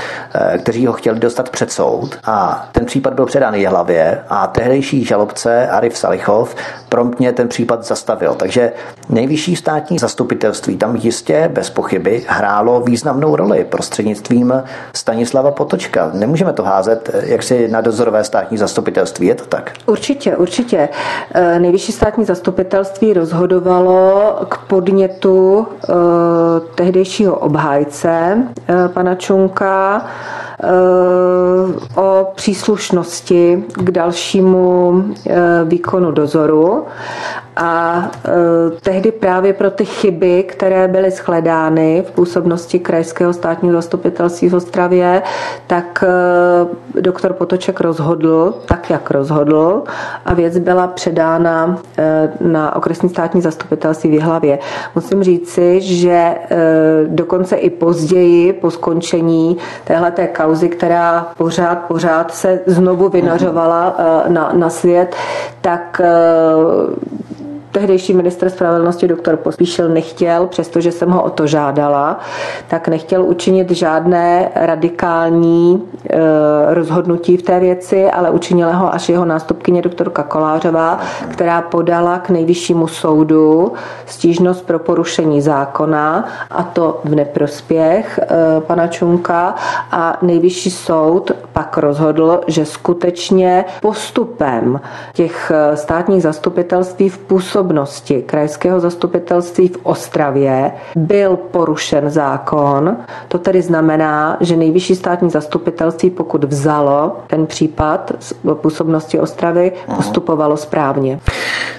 kteří ho chtěli dostat před soud a ten případ byl předán hlavě a tehdejší žalobce Arif Salichov promptně ten případ zastavil. Takže nejvyšší státní zastupitelství tam jistě bez pochyby hrálo významnou roli prostřednictvím Stanislava Potočka. Nemůžeme to házet eh, jaksi na dozorové státní zastupitelství, je to tak? Určitě, určitě. Eh, nejvyšší státní zastupitelství rozhodovalo k podnětu eh, tehdejšího obhájce pana Čunka o příslušnosti k dalšímu výkonu dozoru a tehdy právě pro ty chyby, které byly shledány v působnosti Krajského státního zastupitelství v Ostravě, tak doktor Potoček rozhodl, tak jak rozhodl, a věc byla předána e, na okresní státní zastupitelství v Jihlavě. Musím říci, že e, dokonce i později, po skončení téhleté kauzy, která pořád, pořád se znovu vynařovala na, na svět, tak tehdejší minister spravedlnosti doktor Pospíšil nechtěl, přestože jsem ho o to žádala, tak nechtěl učinit žádné radikální e, rozhodnutí v té věci, ale učinila ho až jeho nástupkyně doktorka Kolářová, která podala k nejvyššímu soudu stížnost pro porušení zákona a to v neprospěch e, pana Čunka. A nejvyšší soud pak rozhodl, že skutečně postupem těch e, státních zastupitelství v působnosti působnosti krajského zastupitelství v Ostravě byl porušen zákon. To tedy znamená, že nejvyšší státní zastupitelství, pokud vzalo ten případ z působnosti Ostravy, postupovalo správně.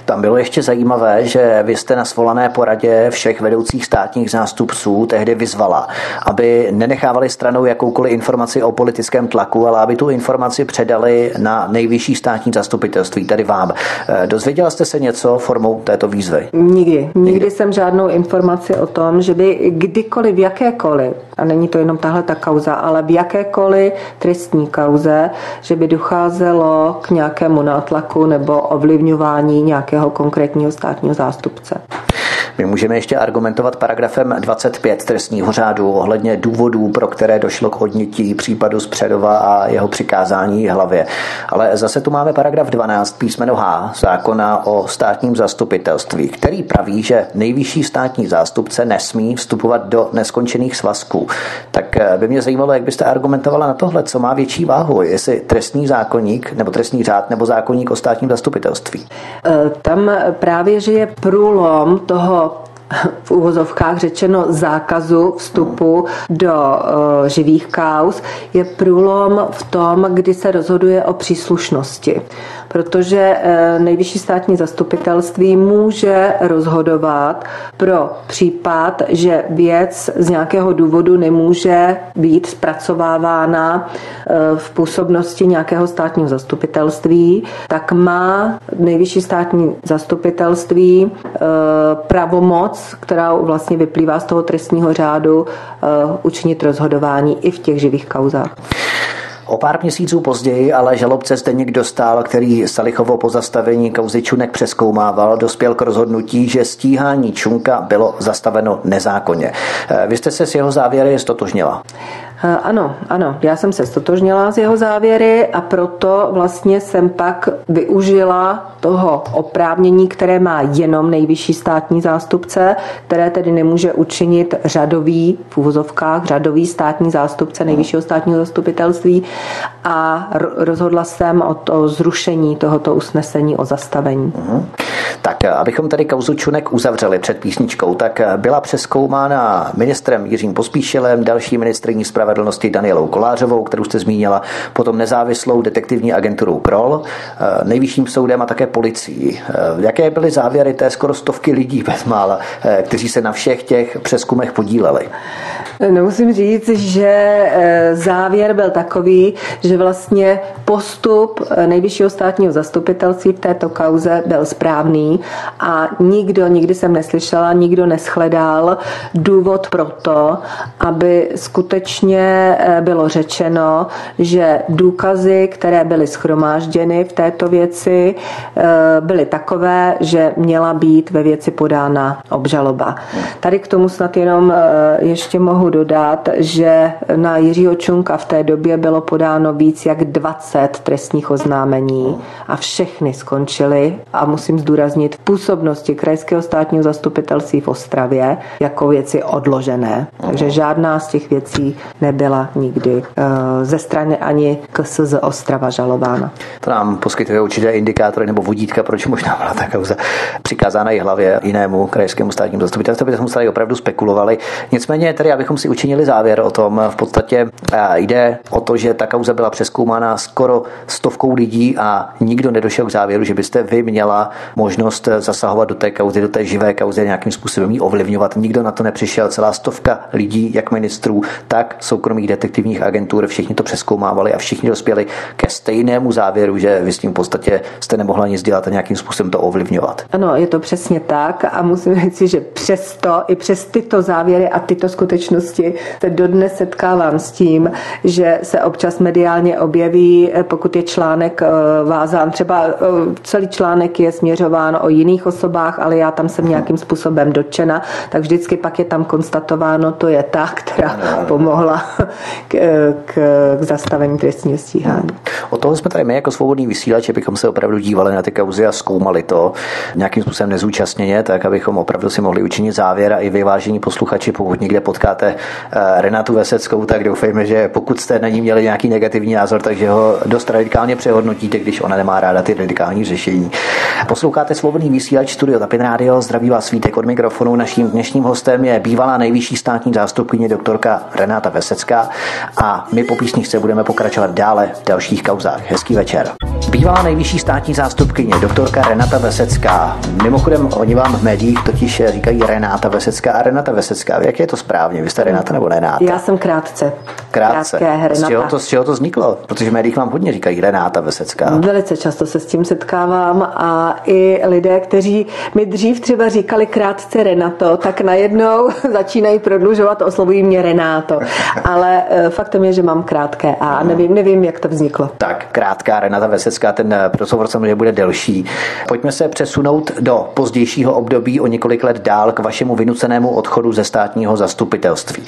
Tam bylo ještě zajímavé, že vy jste na svolané poradě všech vedoucích státních zástupců tehdy vyzvala, aby nenechávali stranou jakoukoliv informaci o politickém tlaku, ale aby tu informaci předali na nejvyšší státní zastupitelství, tedy vám. Eh, dozvěděla jste se něco formou této výzvy? Nikdy. Nikdy, Nikdy jsem žádnou informaci o tom, že by kdykoliv, v jakékoliv, a není to jenom tahle ta kauza, ale v jakékoliv trestní kauze, že by docházelo k nějakému nátlaku nebo ovlivňování nějakého konkrétního státního zástupce. My můžeme ještě argumentovat paragrafem 25 trestního řádu ohledně důvodů, pro které došlo k odnětí případu z Předova a jeho přikázání hlavě. Ale zase tu máme paragraf 12 písmeno H zákona o státním zastupitelství, který praví, že nejvyšší státní zástupce nesmí vstupovat do neskončených svazků. Tak eh, by mě zajímalo, jak byste argumentovala na tohle, co má větší váhu, jestli trestní zákonník nebo trestní řád nebo zákonník o státním zastupitelství. Eh, tam právě, že je průlom toho v úvozovkách řečeno zákazu vstupu do uh, živých kauz je průlom v tom, kdy se rozhoduje o příslušnosti protože eh, nejvyšší státní zastupitelství může rozhodovat pro případ, že věc z nějakého důvodu nemůže být zpracovávána eh, v působnosti nějakého státního zastupitelství, tak má nejvyšší státní zastupitelství eh, pravomoc, která vlastně vyplývá z toho trestního řádu, učinit rozhodování i v těch živých kauzách. O pár měsíců později ale žalobce Zdeněk Dostal, který Salichovo pozastavení kauzy Čunek přeskoumával, dospěl k rozhodnutí, že stíhání Čunka bylo zastaveno nezákonně. Eh, vy jste se s jeho závěry stotožnila? Eh, ano, ano, já jsem se stotožnila z jeho závěry a proto vlastně jsem pak využila toho oprávnění, které má jenom nejvyšší státní zástupce, které tedy nemůže učinit řadový, v úvozovkách, řadový státní zástupce nejvyššího státního zastupitelství a rozhodla jsem o to zrušení tohoto usnesení o zastavení. Uh-huh. Tak abychom tady kauzu Čunek uzavřeli před písničkou, tak byla přeskoumána ministrem Jiřím Pospíšilem, další ministrní spravedlnosti Danielou Kolářovou, kterou jste zmínila, potom nezávislou detektivní agenturou KROL, nejvyšším soudem a také policií. Jaké byly závěry té skoro stovky lidí bezmála, kteří se na všech těch přeskumech podíleli? No, musím říct, že eh, závěr byl takový, že vlastně postup eh, nejvyššího státního zastupitelství v této kauze byl správný a nikdo, nikdy jsem neslyšela, nikdo neschledal důvod pro to, aby skutečně eh, bylo řečeno, že důkazy, které byly schromážděny v této věci, byly takové, že měla být ve věci podána obžaloba. Tady k tomu snad jenom ještě mohu mohu dodat, že na Jiřího Čunka v té době bylo podáno víc jak 20 trestních oznámení a všechny skončily a musím zdůraznit v působnosti Krajského státního zastupitelství v Ostravě jako věci odložené. Takže žádná z těch věcí nebyla nikdy eh, ze strany ani KSZ Ostrava žalována. To nám poskytuje určité indikátory nebo vodítka, proč možná byla ta kauza přikázána i hlavě jinému krajskému státnímu zastupitelství, bychom tady opravdu spekulovali. Nicméně tedy, abychom si učinili závěr o tom. V podstatě jde o to, že ta kauza byla přeskoumána skoro stovkou lidí a nikdo nedošel k závěru, že byste vy měla možnost zasahovat do té kauzy, do té živé kauzy nějakým způsobem ji ovlivňovat. Nikdo na to nepřišel. Celá stovka lidí, jak ministrů, tak soukromých detektivních agentur, všichni to přeskoumávali a všichni dospěli ke stejnému závěru, že vy s tím v podstatě jste nemohla nic dělat a nějakým způsobem to ovlivňovat. Ano, je to přesně tak a musím říct, že přesto i přes tyto závěry a tyto skutečnosti se dodnes setkávám s tím, že se občas mediálně objeví, eh, pokud je článek eh, vázán, třeba eh, celý článek je směřován o jiných osobách, ale já tam jsem nějakým způsobem dotčena, tak vždycky pak je tam konstatováno, to je ta, která pomohla <laughs> k, k, k zastavení trestního stíhání. O toho jsme tady my jako svobodný vysílač, bychom se opravdu dívali na ty kauzy a zkoumali to nějakým způsobem nezúčastněně, tak abychom opravdu si mohli učinit závěr a i vyvážení posluchači, pokud někde potkáte Eh, Renatu Veseckou, tak doufejme, že pokud jste na ní měli nějaký negativní názor, takže ho dost radikálně přehodnotíte, když ona nemá ráda ty radikální řešení. Posloucháte svobodný vysílač Studio Tapin Radio, zdraví vás svítek od mikrofonu. Naším dnešním hostem je bývalá nejvyšší státní zástupkyně doktorka Renáta Vesecká a my po písničce budeme pokračovat dále v dalších kauzách. Hezký večer. Bývalá nejvyšší státní zástupkyně doktorka Renata Vesecká. Mimochodem, oni vám v médiích totiž říkají Renáta Vesecká a Renata Vesecká. Jak je to správně? Vy jste Renáta nebo Renáta? Já jsem krátce. Krátce. Krátké, z, čeho to, z čeho to vzniklo? Protože v médiích vám hodně říkají Renáta Vesecká. Velice často se s tím setkávám a i lidé, kteří mi dřív třeba říkali krátce Renato, tak najednou <laughs> začínají prodlužovat, oslovují mě Renáto. Ale eh, faktem je, že mám krátké a nevím, nevím, jak to vzniklo. Tak, krátká Renata Vesecká, ten eh, rozhovor samozřejmě bude delší. Pojďme se přesunout do pozdějšího období o několik let dál k vašemu vynucenému odchodu ze státního zastupitelství.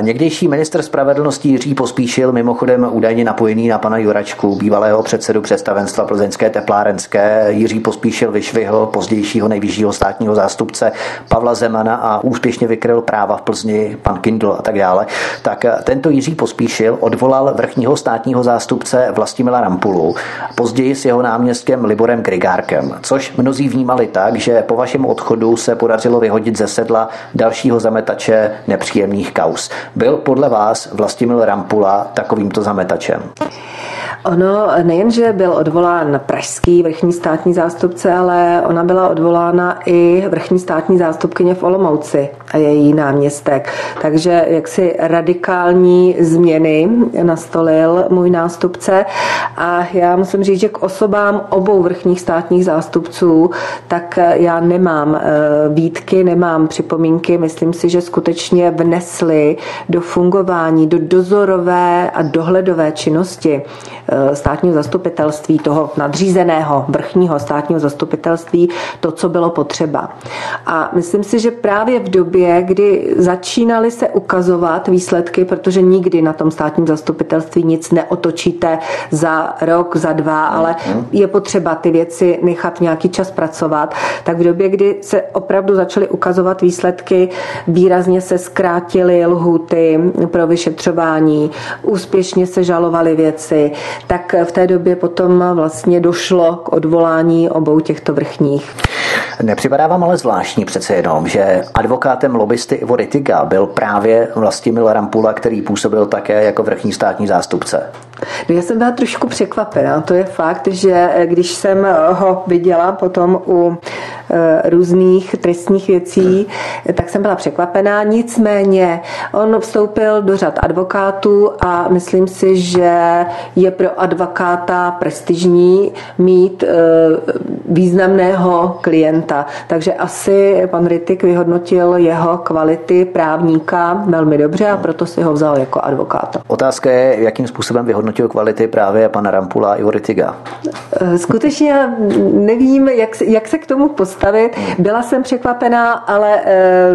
Někdejší minister spravedlnosti Jiří Pospíšil, mimochodem údajně napojený na pana Juračku, bývalého předsedu představenstva plzeňské teplárenské, Jiří Pospíšil vyšvihl pozdějšího nejvyššího státního zástupce Pavla Zemana a úspěšně vykryl práva v Plzni, pan Kindl a tak dále. Tak tento Jiří Pospíšil odvolal vrchního státního zástupce Vlastimila Rampulu, později s jeho náměstkem Liborem Grigárkem, což mnozí vnímali tak, že po vašem odchodu se podařilo vyhodit ze sedla dalšího zametače nepříjemných kaus. Byl podle vás Vlastimil Rampula takovýmto zametačem? Ono nejenže byl odvolán pražský vrchní státní zástupce, ale ona byla odvolána i vrchní státní zástupkyně v Olomouci a její náměstek. Takže jaksi radikální změny nastolil můj nástupce a já musím říct, že k osobám obou vrchních státních zástupců, tak já nemám eh, výtky, nemám připomínky. Myslím si, že skutečně vnesli do fungování, do dozorové a dohledové činnosti státního zastupitelství, toho nadřízeného vrchního státního zastupitelství, to, co bylo potřeba. A myslím si, že právě v době, kdy začínaly se ukazovat výsledky, protože nikdy na tom státním zastupitelství nic neotočíte za rok, za dva, ale je potřeba ty věci nechat nějaký čas pracovat, tak v době, kdy se opravdu začaly ukazovat výsledky, výrazně se zkrátily lhuty pro vyšetřování, úspěšně se žalovaly věci, tak v té době potom vlastně došlo k odvolání obou těchto vrchních. Nepřipadá vám ale zvláštní přece jenom, že advokátem lobbysty Ivo Ritiga byl právě Vlastimil Rampula, který působil také jako vrchní státní zástupce? No já jsem byla trošku překvapená. To je fakt, že když jsem ho viděla potom u Eh, různých trestních věcí, tak jsem byla překvapená. Nicméně on vstoupil do řad advokátů a myslím si, že je pro advokáta prestižní mít eh, významného klienta. Takže asi pan Ritik vyhodnotil jeho kvality právníka velmi dobře a proto si ho vzal jako advokáta. Otázka je, jakým způsobem vyhodnotil kvality právě pana Rampula a Ivo Ritiga. Eh, skutečně nevím, jak, jak se k tomu postavit. Byla jsem překvapená, ale e,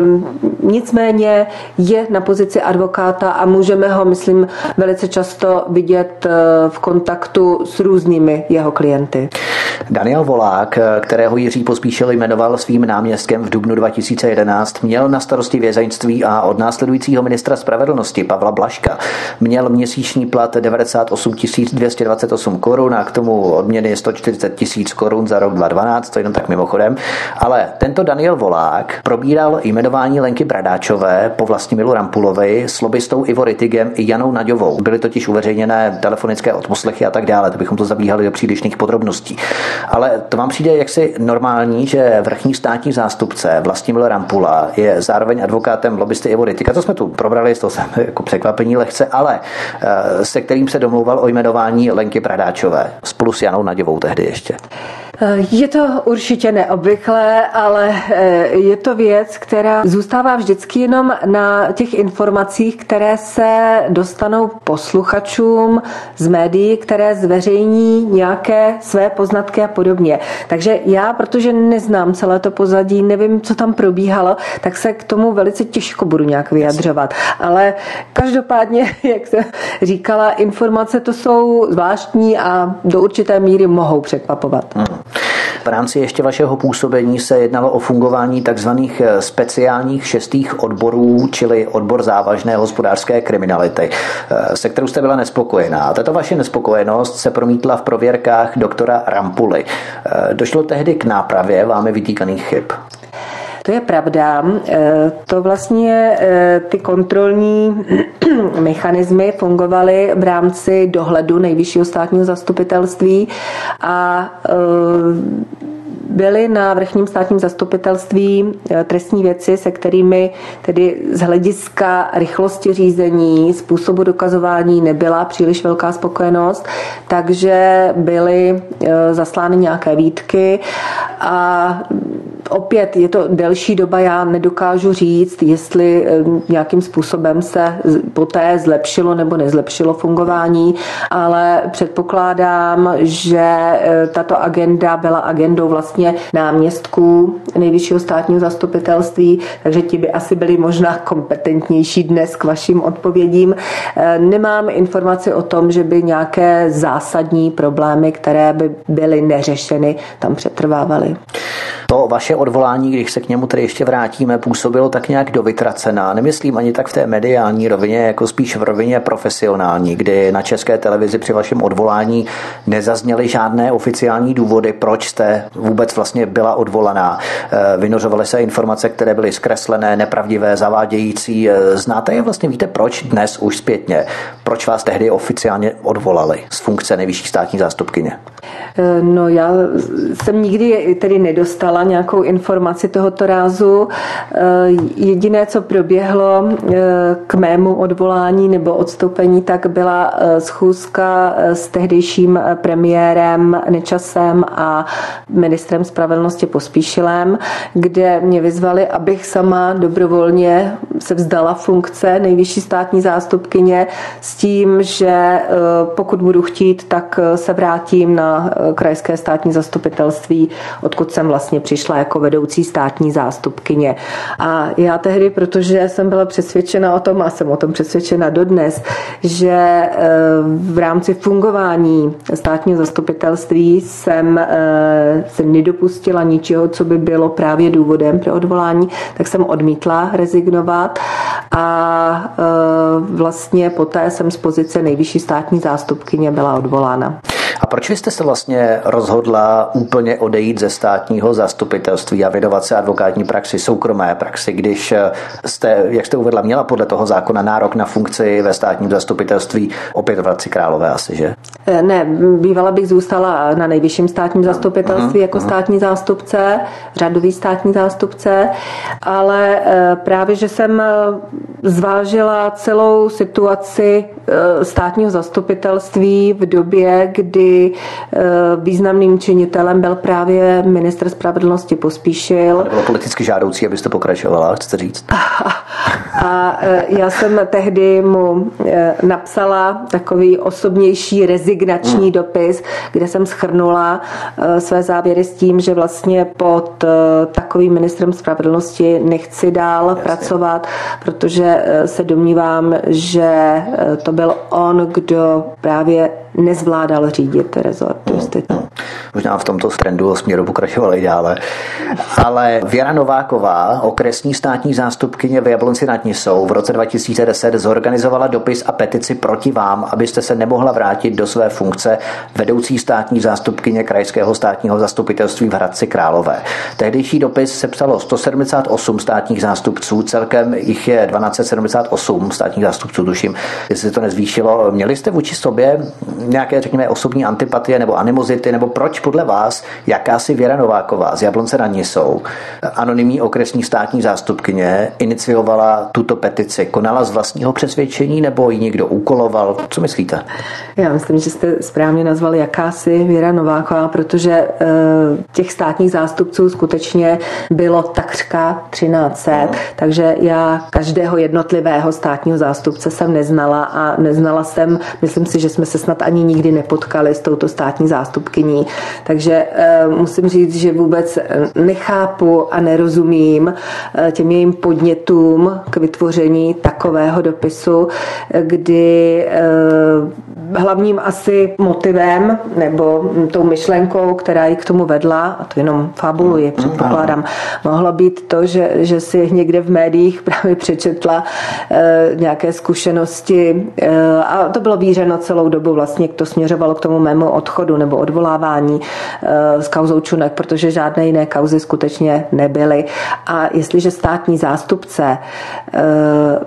nicméně je na pozici advokáta a můžeme ho, myslím, velice často vidět eh, v kontaktu s různými jeho klienty. Daniel Volák, kterého Jiří Pospíšil jmenoval svým náměstkem v dubnu 2011, měl na starosti vězeňství a od následujícího ministra spravedlnosti Pavla Blaška měl měsíční plat 98 228 korun a k tomu odměny 140 tisíc korun za rok 2012, to jenom tak mimochodem. Ale tento Daniel Volák probíral jmenování Lenky Bradáčové po Milu Rampulovi s lobbystou Ivo Ritigem i Janou Naďovou. Byly totiž uveřejněné telefonické odposlechy a tak dále, to bychom to zabíhali do přílišných podrobností. Ale to vám přijde jaksi normální, že vrchní státní zástupce Vlastimil Rampula je zároveň advokátem lobbysty Ivo Ritika. To jsme tu probrali, to jsem jako překvapení lehce, ale eh, se kterým se domlouval o jmenování Lenky Bradáčové spolu s Janou Naděvou tehdy ještě. Je to určitě neobvyklé, ale eh, je to věc, která zůstává vždycky jenom na těch informacích, které se dostanou posluchačům z médií, které zveřejní nějaké své poznatky a podobně. Takže já, protože neznám celé to pozadí, nevím, co tam probíhalo, tak se k tomu velice těžko budu nějak vyjadřovat. Ale každopádně, <laughs> jak jsem říkala, informace to jsou zvláštní a do určité míry mohou překvapovat. Hmm. V rámci ještě vašeho působení se jednalo o fungování takzvaných eh, speciálních šestých odborů, čili odbor závažné hospodářské kriminality, eh, se kterou jste byla nespokojená. Tato vaše nespokojenost se promítla v prověrkách doktora Rampuly. Eh, došlo tehdy k nápravě vámi vytýkaných chyb. To je pravda. To vlastně ty kontrolní <clears throat> mechanismy fungovaly v rámci dohledu nejvyššího státního zastupitelství a byly na vrchním státním zastupitelství eh, trestní věci, se kterými tedy z hlediska rychlosti řízení, způsobu dokazování nebyla příliš velká spokojenost, takže byly eh, zaslány nějaké výtky a opět je to delší doba, já nedokážu říct, jestli eh, nějakým způsobem se poté zlepšilo nebo nezlepšilo fungování, ale předpokládám, že tato agenda byla agendou vlastně náměstků nejvyššího státního zastupitelství, takže ti by asi byli možná kompetentnější dnes k vašim odpovědím. Eh, nemám informaci o tom, že by nějaké zásadní problémy, které by byly neřešeny, tam přetrvávaly. To vaše odvolání, když se k němu tedy ještě vrátíme, působilo tak nějak dovytracená. Nemyslím ani tak v té mediální rovině, jako spíš v rovině profesionální, kdy na české televizi při vašem odvolání nezazněly žádné oficiální důvody, proč jste vůbec vlastně byla odvolaná. Eh, vynořovaly se informace, které byly zkreslené, nepravdivé, zavádějící. Eh, znáte je vlastně, víte proč dnes už zpětně? Proč vás tehdy oficiálně odvolali z funkce nejvyšší státní zástupkyně? Eh, no já jsem nikdy tedy nedostala znala nějakou informaci tohoto rázu. Jediné, co proběhlo k mému odvolání nebo odstoupení, tak byla schůzka s tehdejším premiérem Nečasem a ministrem spravedlnosti Pospíšilem, kde mě vyzvali, abych sama dobrovolně se vzdala funkce nejvyšší státní zástupkyně s tím, že eh, pokud budu chtít, tak eh, se vrátím na eh, krajské státní zastupitelství, odkud jsem vlastně přišla jako vedoucí státní zástupkyně. A já tehdy, protože jsem byla přesvědčena o tom, a jsem o tom přesvědčena dodnes, že v rámci fungování státního zastupitelství jsem se nedopustila ničeho, co by bylo právě důvodem pro odvolání, tak jsem odmítla rezignovat a vlastně poté jsem z pozice nejvyšší státní zástupkyně byla odvolána. A proč jste se vlastně rozhodla úplně odejít ze státního zastupitelství a věnovat se advokátní praxi, soukromé praxi, když jste, jak jste uvedla, měla podle toho zákona nárok na funkci ve státním zastupitelství opět v Hradci Králové asi, že? Eh, ne, bývala bych zůstala na nejvyšším státním zastupitelství uh-huh, jako uh-huh. státní zástupce, řadový státní zástupce, ale eh, právě, že jsem eh, zvážila celou situaci státního zastupitelství v době, kdy významným činitelem byl právě minister spravedlnosti Pospíšil. Bylo politicky žádoucí, abyste pokračovala, chcete říct? <laughs> A, a já jsem tehdy mu napsala takový osobnější rezignační hmm. dopis, kde jsem schrnula eh, své závěry s tím, že vlastně pod takovým ministrem spravedlnosti nechci dál Jasně. pracovat, protože se domnívám, že to byl on, kdo právě nezvládal řídit rezort hmm. justice. Hmm. Možná v tomto trendu směru pokračovali dále. Ale Věra Nováková, okresní státní zástupkyně v Jablonci nad Nisou, v roce 2010 zorganizovala dopis a petici proti vám, abyste se nemohla vrátit do své funkce vedoucí státní zástupkyně Krajského státního zastupitelství v Hradci Králové. Tehdejší dopis se psalo 178 státních zástupců, celkem jich je 1278 státních zástupců, tuším, jestli se to nezvýšilo. Měli jste vůči sobě nějaké, řekněme, osobní antipatie nebo animozity, nebo proč podle vás jakási Věra Nováková z Jablonce nad Nisou, anonymní okresní státní zástupkyně, iniciovala tuto petici? Konala z vlastního přesvědčení nebo ji někdo úkoloval? Co myslíte? Já myslím, že jste správně nazvali jakási Věra Nováková, protože eh, těch státních zástupců skutečně bylo takřka 1300, no. takže já každého jednotlivého státního zástupce jsem neznala a neznala jsem, myslím si, že jsme se snad ani nikdy nepotkali s touto státní zástupkyní. Takže eh, musím říct, že vůbec nechápu a nerozumím eh, těm jejím podnětům k vytvoření takového dopisu, kdy hlavním asi motivem nebo tou myšlenkou, která ji k tomu vedla, a to jenom fabuluji, mm, předpokládám, mohlo být to, že, že si někde v médiích <laughs> právě přečetla e, nějaké zkušenosti e, a to bylo vířeno celou dobu vlastně, to směřovalo k tomu mému odchodu nebo odvolávání s kauzou Čunek, protože žádné jiné kauzy skutečně nebyly. A jestliže státní zástupce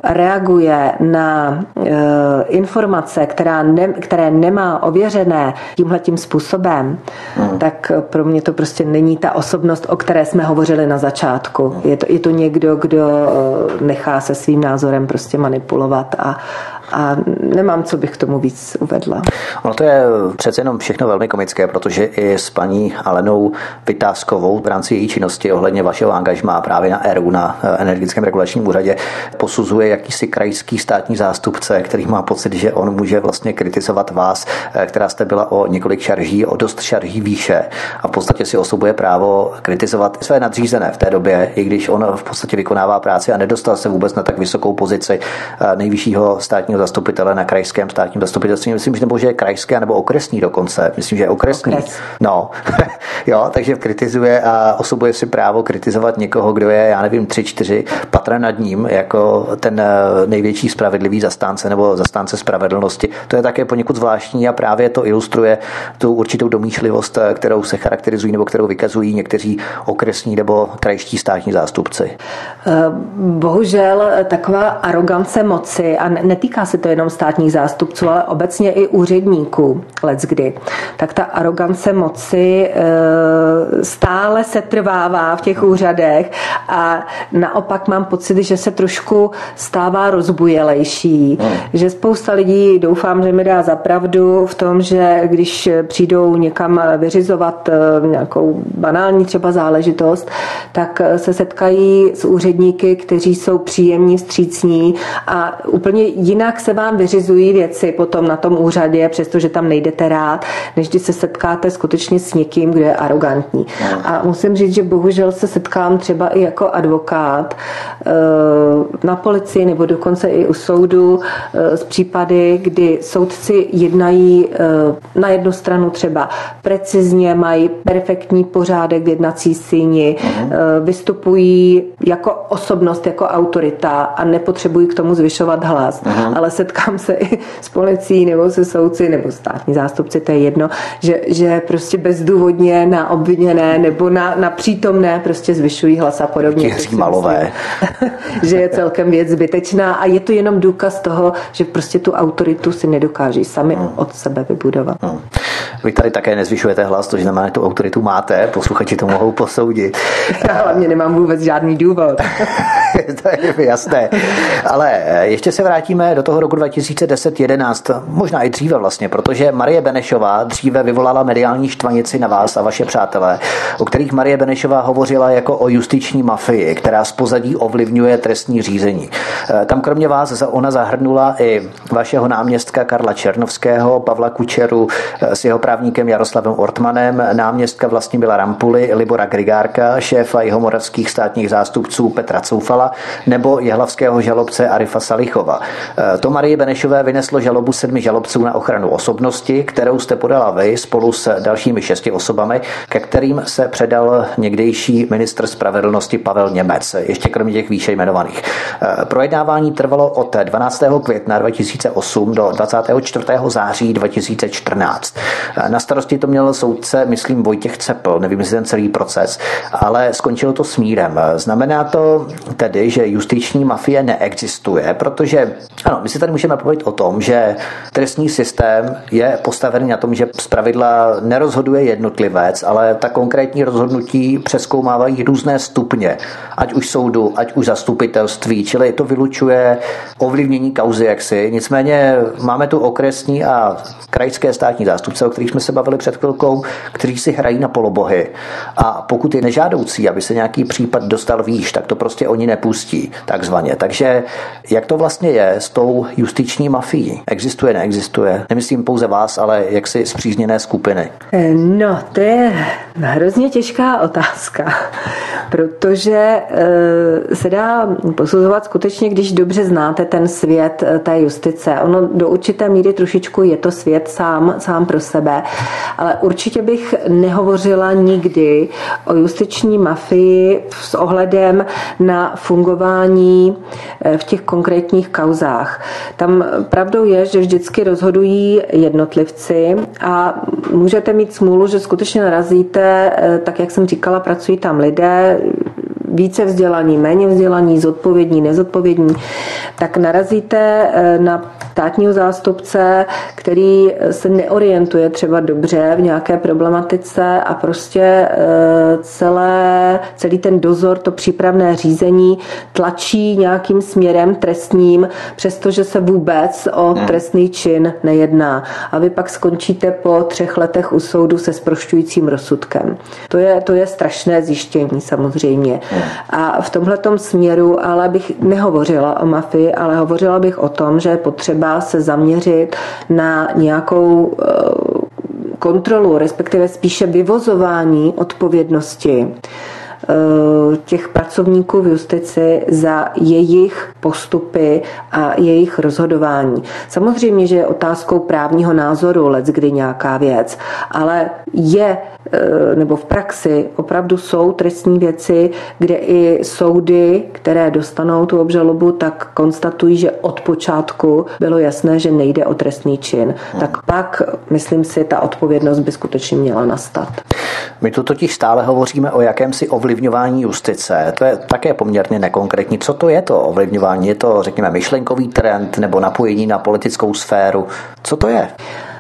reaguje na e, informace, která ne, které nemá ověřené tímhletím způsobem, hmm. tak pro mě to prostě není ta osobnost, o které jsme hovořili na začátku. Je to, je to někdo, kdo eh, nechá se svým názorem prostě manipulovat a, a nemám, co bych k tomu víc uvedla. Ono to je přece jenom všechno velmi komické, protože i s paní Alenou Vytázkovou v rámci její činnosti ohledně vašeho angažmá právě na ERU, na eh, Energetickém regulačním úřadě, posuzuje jakýsi krajský státní zástupce, který má pocit, že on může vlastně kritizovat vás, eh, která jste byla o několik šarží, o dost šarží výše a v podstatě si osobuje právo kritizovat své nadřízené v té době, i když on v podstatě vykonává práci a nedostal se vůbec na tak vysokou pozici eh, nejvyššího státního zastupitele na krajském státním zastupitelství. Myslím, že nebo že je krajské nebo okresní dokonce. Myslím, že je okresní. Okres. No, <laughs> jo, takže kritizuje a osobuje si právo kritizovat někoho, kdo je, já nevím, tři, čtyři patra nad ním, jako ten eh, největší spravedlivý zastánce nebo zastánce spravedlnosti. To je také poněkud zvláštní a právě to ilustruje tu určitou domýšlivost, eh, kterou se charakterizují nebo kterou vykazují někteří okresní nebo krajští státní zástupci. Eh, bohužel taková arogance moci, a netýká se to jenom státních zástupců, ale obecně i úředníků leckdy, tak ta arogance moci stále se trvává v těch úřadech a naopak mám pocit, že se trošku stává rozbujelejší, hmm. že spousta lidí, doufám, že mi dá zapravdu v tom, že když přijdou někam vyřizovat eh, nějakou banální třeba záležitost, tak se setkají s úředníky, kteří jsou příjemní, střícní a úplně jinak se vám vyřizují věci potom na tom úřadě, přestože tam nejdete rád, než když se setkáte skutečně s někým, kdo je arrogantní. Hmm. A musím říct, že bohužel se setkám třeba i jako advokát eh, na policii nebo dokonce i u soudu eh, s případy, kdy soudci jednají eh, na jednu stranu třeba precizně, mají perfektní pořádek v jednací síni, mhm. vystupují jako osobnost, jako autorita a nepotřebují k tomu zvyšovat hlas. uh Ale setkám se i s policií nebo se soudci nebo státní zástupci, to je jedno, že, že prostě bezdůvodně na obviněné nebo na, na přítomné prostě zvyšují hlas a podobně. malové. <laughs> že je celkem věc zbytečná a je to jenom důkaz toho, že prostě tu autoritu si nedokáží sami hmm. od sebe vybudovat. Hmm. Vy tady také nezvyšujete hlas, to znamená, že tu autoritu máte, posluchači to mohou posoudit. <laughs> Já hlavně nemám vůbec žádný důvod. <laughs> to je jasné. Ale ještě se vrátíme do toho roku 2010-11, možná i dříve vlastně, protože Marie Benešová dříve vyvolala mediální štvanici na vás a vaše přátelé, o kterých Marie Benešová hovořila jako o justiční mafii, která z pozadí ovlivňuje trestní řízení. Tam kromě vás ona zahrnula i vašeho náměstka Karla Černovského, Pavla Kučeru s jeho právníkem Jaroslavem Ortmanem, náměstka byla Rampuly, Libora Grigárka, šéfa jihomoravských státních zástupců Petra Coufala nebo jehlavského žalobce Arifa Salichova. E, to Marie Benešové vyneslo žalobu sedmi žalobců na ochranu osobnosti, kterou jste podala vy spolu s dalšími šesti osobami, ke kterým se předal někdejší ministr spravedlnosti Pavel Němec, ještě kromě těch výše jmenovaných. E, projednávání trvalo od 12. května 2008 do 24. září 2014. Na starosti to měl soudce, myslím, Vojtěch Cepl, nevím, jestli ten celý proces, ale skončilo to smírem. Znamená to tedy, že justiční mafie neexistuje, protože, ano, my si tady můžeme povědět o tom, že trestní systém je postavený na tom, že zpravidla nerozhoduje jednotlivec, ale ta konkrétní rozhodnutí přeskoumávají různé stupně, ať už soudu, ať už zastupitelství, čili to vylučuje ovlivnění kauzy jaksi. Nicméně máme tu okresní a krajské státní zástupce, o kterých jsme se bavili před chvilkou, kteří si hrají na polobohy. A pokud je nežádoucí, aby se nějaký případ dostal výš, tak to prostě oni nepustí, takzvaně. Takže jak to vlastně je s tou justiční mafií? Existuje, neexistuje? Nemyslím pouze vás, ale jak si zpřízněné skupiny. No, to je hrozně těžká otázka, <laughs> protože e, se dá posuzovat skutečně, když dobře znáte ten svět e, té justice. Ono do určité míry trošičku je to svět sám, sám pro sebe, ale určitě bych nehovořila nikdy o justiční mafii s ohledem na fungování eh, v těch konkrétních kauzách. Tam pravdou je, že vždycky rozhodují jednotlivci a můžete mít smůlu, že skutečně narazíte, eh, tak jak jsem říkala, pracují tam lidé, více vzdělaní, méně vzdělaní, zodpovědní, nezodpovědní, tak narazíte eh, na státního zástupce, který se neorientuje třeba dobře v nějaké problematice a prostě eh, celé, celý ten dozor, to přípravné řízení tlačí nějakým směrem trestním, přestože se vůbec o hmm. trestný čin nejedná. A vy pak skončíte po třech letech u soudu se sprošťujícím rozsudkem. To je, to je strašné zjištění samozřejmě. Hmm. A v tomhle směru ale bych nehovořila o mafii, ale hovořila bych o tom, že je potřeba se zaměřit na nějakou eh, kontrolu, respektive spíše vyvozování odpovědnosti těch pracovníků v justici za jejich postupy a jejich rozhodování. Samozřejmě, že je otázkou právního názoru let, kdy nějaká věc, ale je eh, nebo v praxi opravdu jsou trestní věci, kde i soudy, které dostanou tu obžalobu, tak konstatují, že od počátku bylo jasné, že nejde o trestný čin. Tak pak, myslím si, ta odpovědnost by skutečně měla nastat. My tu totiž stále hovoříme o jakémsi ovlivňování justice. To je také poměrně nekonkrétní. Co to je to ovlivňování? Je to, řekněme, myšlenkový trend nebo napojení na politickou sféru? Co to je?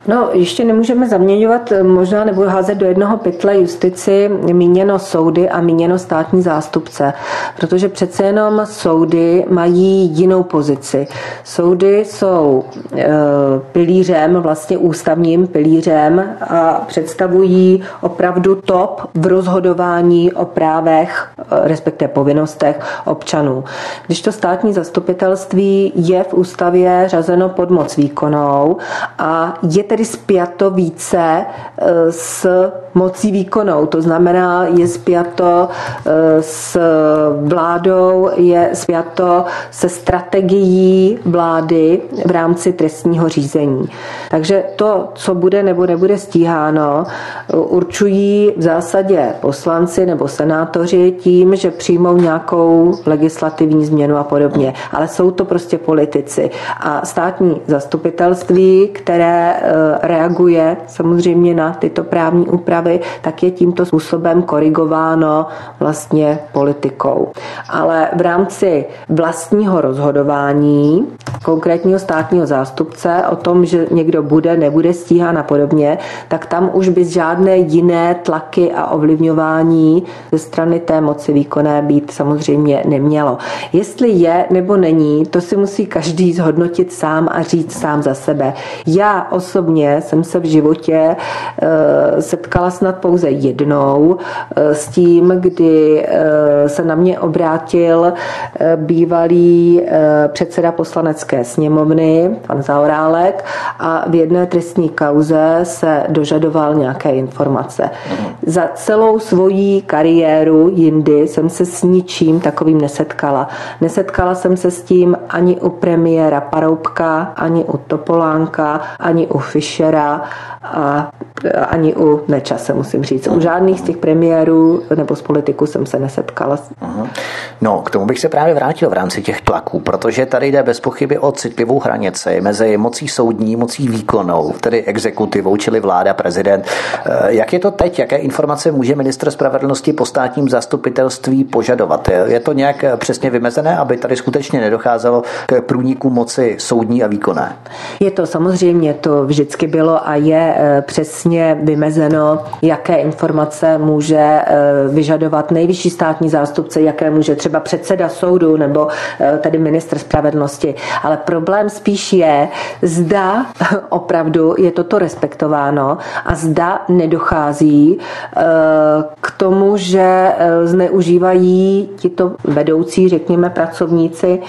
No, ještě nemůžeme zaměňovat, možná nebo házet do jednoho pytle justici míněno soudy a míněno státní zástupce, protože přece jenom soudy mají jinou pozici. Soudy jsou e, pilířem, vlastně ústavním pilířem a představují opravdu top v rozhodování o právech, e, respektive povinnostech občanů. Když to státní zastupitelství je v ústavě řazeno pod moc výkonou a je tedy spjato více e, s mocí výkonou, to znamená, je spjato e, s vládou, je spjato se strategií vlády v rámci trestního řízení. Takže to, co bude nebo nebude stíháno, určují v zásadě poslanci nebo senátoři tím, že přijmou nějakou legislativní změnu a podobně. Ale jsou to prostě politici. A státní zastupitelství, které e, reaguje samozřejmě na tyto právní úpravy, tak je tímto způsobem korigováno vlastně politikou. Ale v rámci vlastního rozhodování konkrétního státního zástupce o tom, že někdo bude, nebude stíhán a podobně, tak tam už by žádné jiné tlaky a ovlivňování ze strany té moci výkonné být samozřejmě nemělo. Jestli je nebo není, to si musí každý zhodnotit sám a říct sám za sebe. Já osobně jsem se v životě eh, setkala snad pouze jednou eh, s tím, kdy eh, se na mě obrátil bývalý předseda poslanecké sněmovny, pan Zaorálek, a v jedné trestní kauze se dožadoval nějaké informace. Za celou svoji kariéru jindy jsem se s ničím takovým nesetkala. Nesetkala jsem se s tím ani u premiéra Paroubka, ani u Topolánka, ani u Fischera a ani u Nečase, musím říct. U žádných z těch premiérů nebo z politiků jsem se nesetkala. No, k tomu bych se právě vrátil v rámci těch tlaků, protože tady jde bez pochyby o citlivou hranici mezi mocí soudní, mocí výkonnou, tedy exekutivou, čili vláda, prezident. Eh, jak je to teď? Jaké informace může ministr spravedlnosti po státním zastupitelství požadovat? Je to nějak přesně vymezené, aby tady skutečně nedocházelo k průniku moci soudní a výkonné? Je to samozřejmě, to vždycky bylo a je eh, přesně vymezeno, jaké informace může eh, vyžadovat nejvyšší státní zástupce, jaké může třeba předseda soudu nebo eh, tedy ministr spravedlnosti. Ale problém spíš je, zda <laughs> opravdu je toto respektováno a zda nedochází k tomu, že zneužívají tito vedoucí, řekněme, pracovníci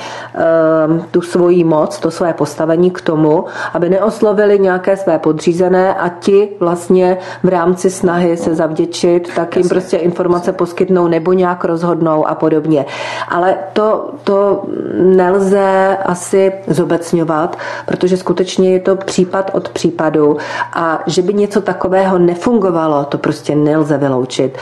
tu svoji moc, to své postavení k tomu, aby neoslovili nějaké své podřízené a ti vlastně v rámci snahy se zavděčit, tak jim prostě informace poskytnou nebo nějak rozhodnou a podobně. Ale to, to nelze asi zobecňovat, protože skutečně je to případ od případu a že by něco takového nefungovalo, to prostě nelze vyloučit.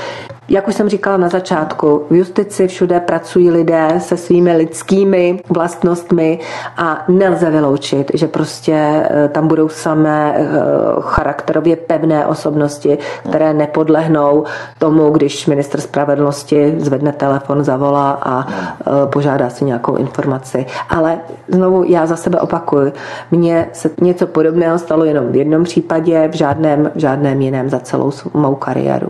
Jak už jsem říkala na začátku, v justici všude pracují lidé se svými lidskými vlastnostmi a nelze vyloučit, že prostě eh, tam budou samé eh, charakterově pevné osobnosti, které nepodlehnou tomu, když minister spravedlnosti zvedne telefon, zavolá a eh, požádá si nějakou informaci. Ale znovu já za sebe opakuju, mně se něco podobného stalo jenom v jednom případě, v žádném, v žádném jiném za celou mou kariéru.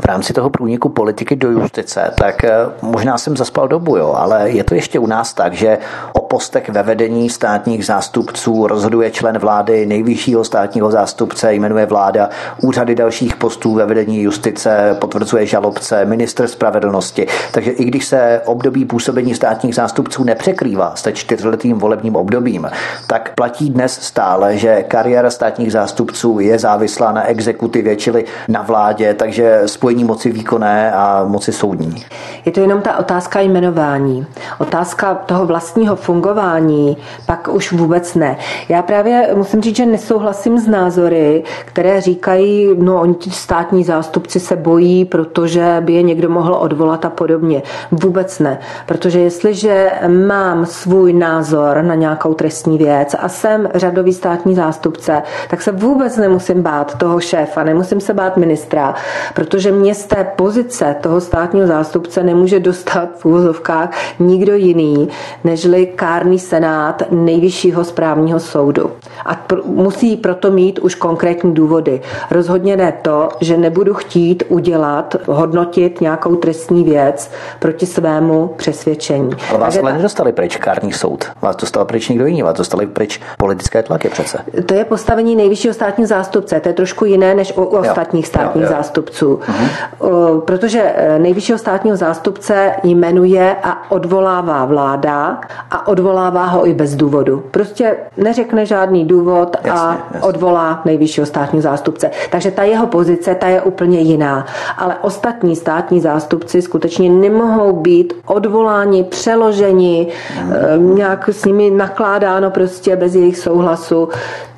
V rámci toho průniku úniku politiky do justice, tak eh, možná jsem zaspal dobu, jo, ale je to ještě u nás tak, že o postech ve vedení státních zástupců rozhoduje člen vlády nejvyššího státního zástupce, jmenuje vláda, úřady dalších postů ve vedení justice potvrzuje žalobce, minister spravedlnosti. Takže i když se období působení státních zástupců nepřekrývá s čtyřletým volebním obdobím, tak platí dnes stále, že kariéra státních zástupců je závislá na exekutivě, čili na vládě, takže spojení moci výkonu výkonné a moci soudní. Je to jenom ta otázka jmenování. Otázka toho vlastního fungování pak už vůbec ne. Já právě musím říct, že nesouhlasím s názory, které říkají, no oni státní zástupci se bojí, protože by je někdo mohl odvolat a podobně. Vůbec ne. Protože jestliže mám svůj názor na nějakou trestní věc a jsem řadový státní zástupce, tak se vůbec nemusím bát toho šéfa, nemusím se bát ministra, protože mě z té pozice toho státního zástupce nemůže dostat v úvozovkách nikdo jiný, nežli kárný senát nejvyššího správního soudu. A pr- musí proto mít už konkrétní důvody. Rozhodně ne to, že nebudu chtít udělat, hodnotit nějakou trestní věc proti svému přesvědčení. Ale vás ale nedostali pryč kární soud. Vás dostal pryč někdo jiný, vás dostali pryč politické tlaky přece. To je postavení nejvyššího státního zástupce. To je trošku jiné než u ostatních státních jo, jo. zástupců. Uh-huh. Protože eh, nejvyššího státního zástupce jmenuje a odvolává vláda a odvolává ho i bez důvodu. Prostě neřekne žádný důvod jasně, a jasně. odvolá nejvyššího státního zástupce. Takže ta jeho pozice, ta je úplně jiná. Ale ostatní státní zástupci skutečně nemohou být odvoláni, přeloženi, hmm. nějak s nimi nakládáno prostě bez jejich souhlasu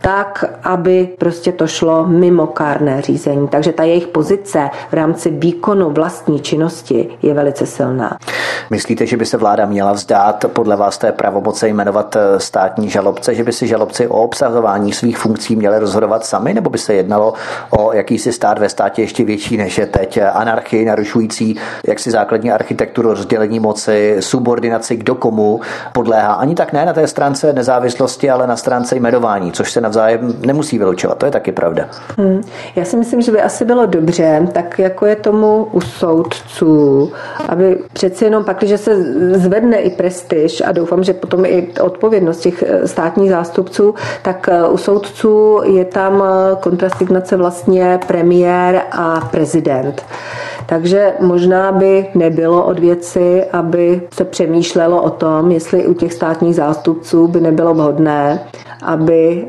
tak, aby prostě to šlo mimo kárné řízení. Takže ta jejich pozice v rámci výkonu vlastní činnosti je velice silná. Myslíte, že by se vláda měla vzdát podle vás té pravomoce jmenovat eh, státní žalobce, že by si žalobci o obsazování svých funkcí měli rozhodovat sami, nebo by se jednalo o jakýsi stát ve státě ještě větší než je teď, anarchii narušující jaksi základní architekturu rozdělení moci, subordinaci kdo komu podléhá. Ani tak ne na té stránce nezávislosti, ale na stránce jmenování, což se navzájem nemusí vylučovat. To je taky pravda. Hmm. Já si myslím, že by asi bylo dobře, tak jako je tomu u soudců, aby přeci jenom pak, když se zvedne i prestiž a doufám, že potom i odpovědnost těch eh, státních zástupců, tak eh, u soudců je tam eh, kontrasignace vlastně premiér a prezident. Takže možná by nebylo od věci, aby se přemýšlelo o tom, jestli u těch státních zástupců by nebylo vhodné, aby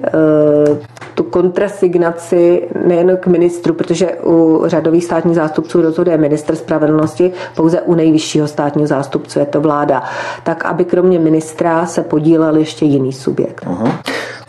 tu kontrasignaci nejen k ministru, protože u řadových státních zástupců rozhoduje minister spravedlnosti, pouze u nejvyššího státního zástupce je to vláda, tak aby kromě ministra se podílel ještě jiný subjekt. Uh-huh.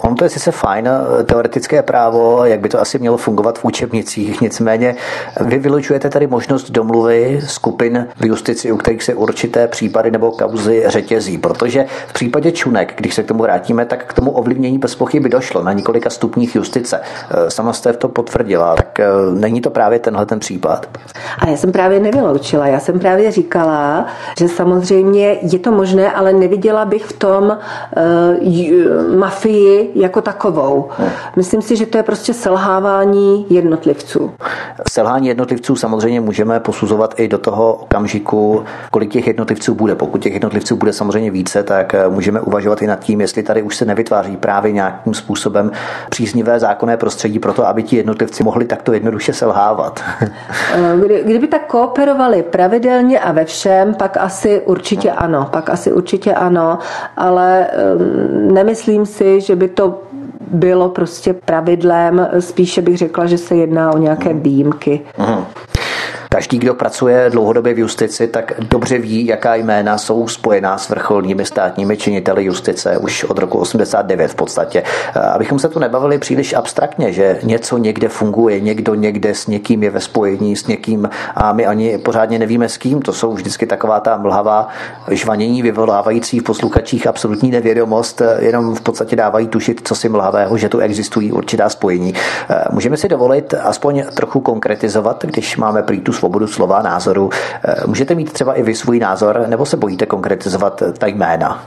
On to je sice fajn, teoretické právo, jak by to asi mělo fungovat v učebnicích, nicméně vy vylučujete tady možnost domluvy skupin v justici, u kterých se určité případy nebo kauzy řetězí, protože v případě Čunek, když se k tomu vrátíme, tak k tomu ovlivnění bez pochyby došlo na několika stupních justice. Sama jste to potvrdila, tak eh, není to právě tenhle ten případ? A já jsem právě nevyloučila, já jsem právě říkala, že samozřejmě je to možné, ale neviděla bych v tom uh, mafii jako takovou. Myslím si, že to je prostě selhávání jednotlivců. Selhání jednotlivců samozřejmě můžeme posuzovat i do toho okamžiku, kolik těch jednotlivců bude. Pokud těch jednotlivců bude samozřejmě více, tak eh, můžeme uvažovat i nad tím, jestli tady už se nevytváří právě nějakým způsobem příznivé zákonné prostředí pro to, aby ti jednotlivci mohli takto jednoduše selhávat. Eh, kdy, kdyby tak kooperovali pravidelně a ve všem, pak asi určitě ano, pak asi určitě ano, ale um, nemyslím si, že by to bylo prostě pravidlem, spíše bych řekla, že se jedná o nějaké výjimky. Aha. Každý, kdo pracuje dlouhodobě v justici, tak dobře ví, jaká jména jsou spojená s vrcholními státními činiteli justice už od roku 89 v podstatě. Abychom se tu nebavili příliš abstraktně, že něco někde funguje, někdo někde s někým je ve spojení s někým a my ani pořádně nevíme s kým. To jsou vždycky taková ta mlhavá žvanění vyvolávající v posluchačích absolutní nevědomost, jenom v podstatě dávají tušit, co si mlhavého, že tu existují určitá spojení. Můžeme si dovolit aspoň trochu konkretizovat, když máme prý tu svobodu slova, názoru. Eh, můžete mít třeba i vy svůj názor, nebo se bojíte konkretizovat ta jména?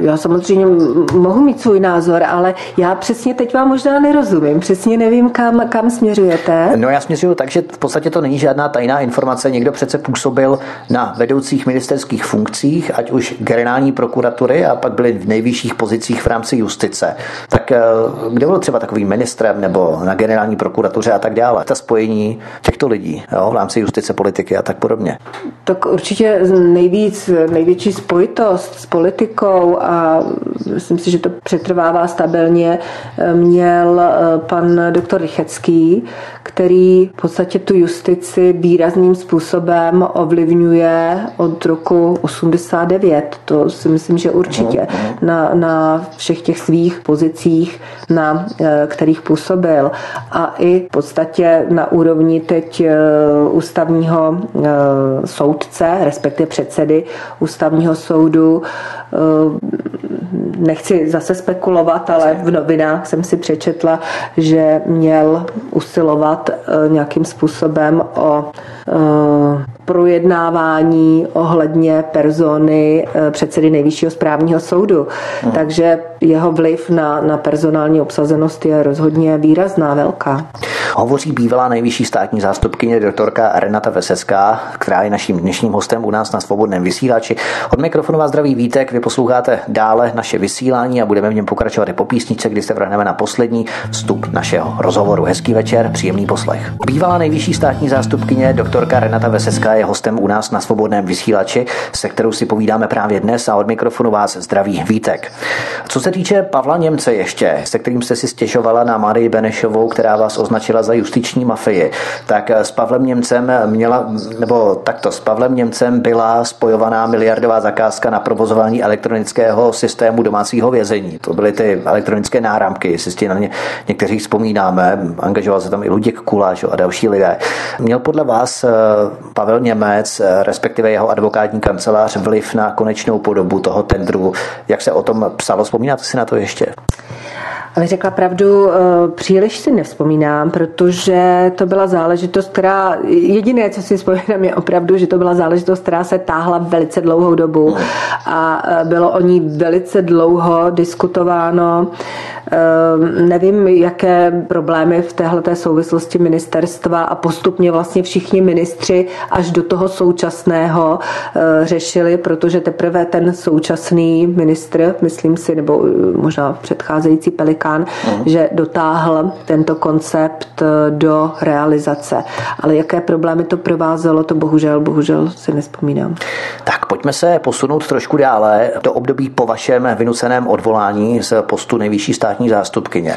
Já samozřejmě mohu mít svůj názor, ale já přesně teď vám možná nerozumím. Přesně nevím, kam, kam směřujete. No já směřuju tak, že v podstatě to není žádná tajná informace. Někdo přece působil na vedoucích ministerských funkcích, ať už generální prokuratury a pak byli v nejvyšších pozicích v rámci justice. Tak eh, kde byl třeba takový ministrem nebo na generální prokuratuře a tak dále? Ta spojení těchto lidí jo, v rámci justice, politiky a tak podobně. Tak určitě nejvíc, největší spojitost s politikou politikou a myslím si, že to přetrvává stabilně, měl eh, pan doktor Rychecký, který v podstatě tu justici výrazným způsobem ovlivňuje od roku 89. To si myslím, že určitě na, na všech těch svých pozicích, na eh, kterých působil. A i v podstatě na úrovni teď eh, ústavního soudce, respektive předsedy ústavního soudu nechci zase spekulovat, ale v novinách jsem si přečetla, že měl usilovat eh, nějakým způsobem o eh, projednávání ohledně persony eh, předsedy nejvyššího správního soudu. Hmm. Takže jeho vliv na, na personální obsazenost je rozhodně výrazná, velká. Hovoří bývalá nejvyšší státní zástupkyně doktorka Renata Vesecká, která je naším dnešním hostem u nás na svobodném vysílači. Od mikrofonu vás zdraví Vítek, vy posloucháte dále naše vysílání a budeme v něm pokračovat i po písničce, kdy se vrhneme na poslední vstup našeho rozhovoru. Hezký večer, příjemný poslech. Bývalá nejvyšší státní zástupkyně doktorka Renata Vesecká je hostem u nás na svobodném vysílači, se kterou si povídáme právě dnes a od mikrofonu vás zdraví Vítek. Co se týče Pavla Němce ještě, se kterým jste si stěžovala na Marii Benešovou, která vás označila za justiční mafii, tak s Pavlem Němcem měla, nebo takto, s Pavlem Němcem byla spojovaná miliardová zakázka na provozování elektronického systému domácího vězení. To byly ty elektronické náramky, jestli si na ně někteří vzpomínáme. Angažoval se tam i Luděk Kuláš a další lidé. Měl podle vás eh, Pavel Němec, eh, respektive jeho advokátní kancelář, vliv na konečnou podobu toho tendru? Jak se o tom psalo? Vzpomínáte si na to ještě? Ale řekla pravdu, eh, příliš si nevzpomínám, protože to byla záležitost, která, jediné, co si vzpomínám, je opravdu, že to byla záležitost, která se táhla velice dlouhou dobu a eh, bylo o ní velice dlouho diskutováno. Ehm, nevím, jaké problémy v téhle souvislosti ministerstva a postupně vlastně všichni ministři až do toho současného eh, řešili, protože teprve ten současný ministr, myslím si, nebo eh, možná předcházející Pelikán, uh-huh. že dotáhl tento koncept eh, do realizace. Ale jaké problémy to provázelo, to bohužel, bohužel si nespomínám. Tak pojďme se posunout trošku dále do období po vašem vynuceném odvolání z postu nejvyšší státní státní zástupkyně.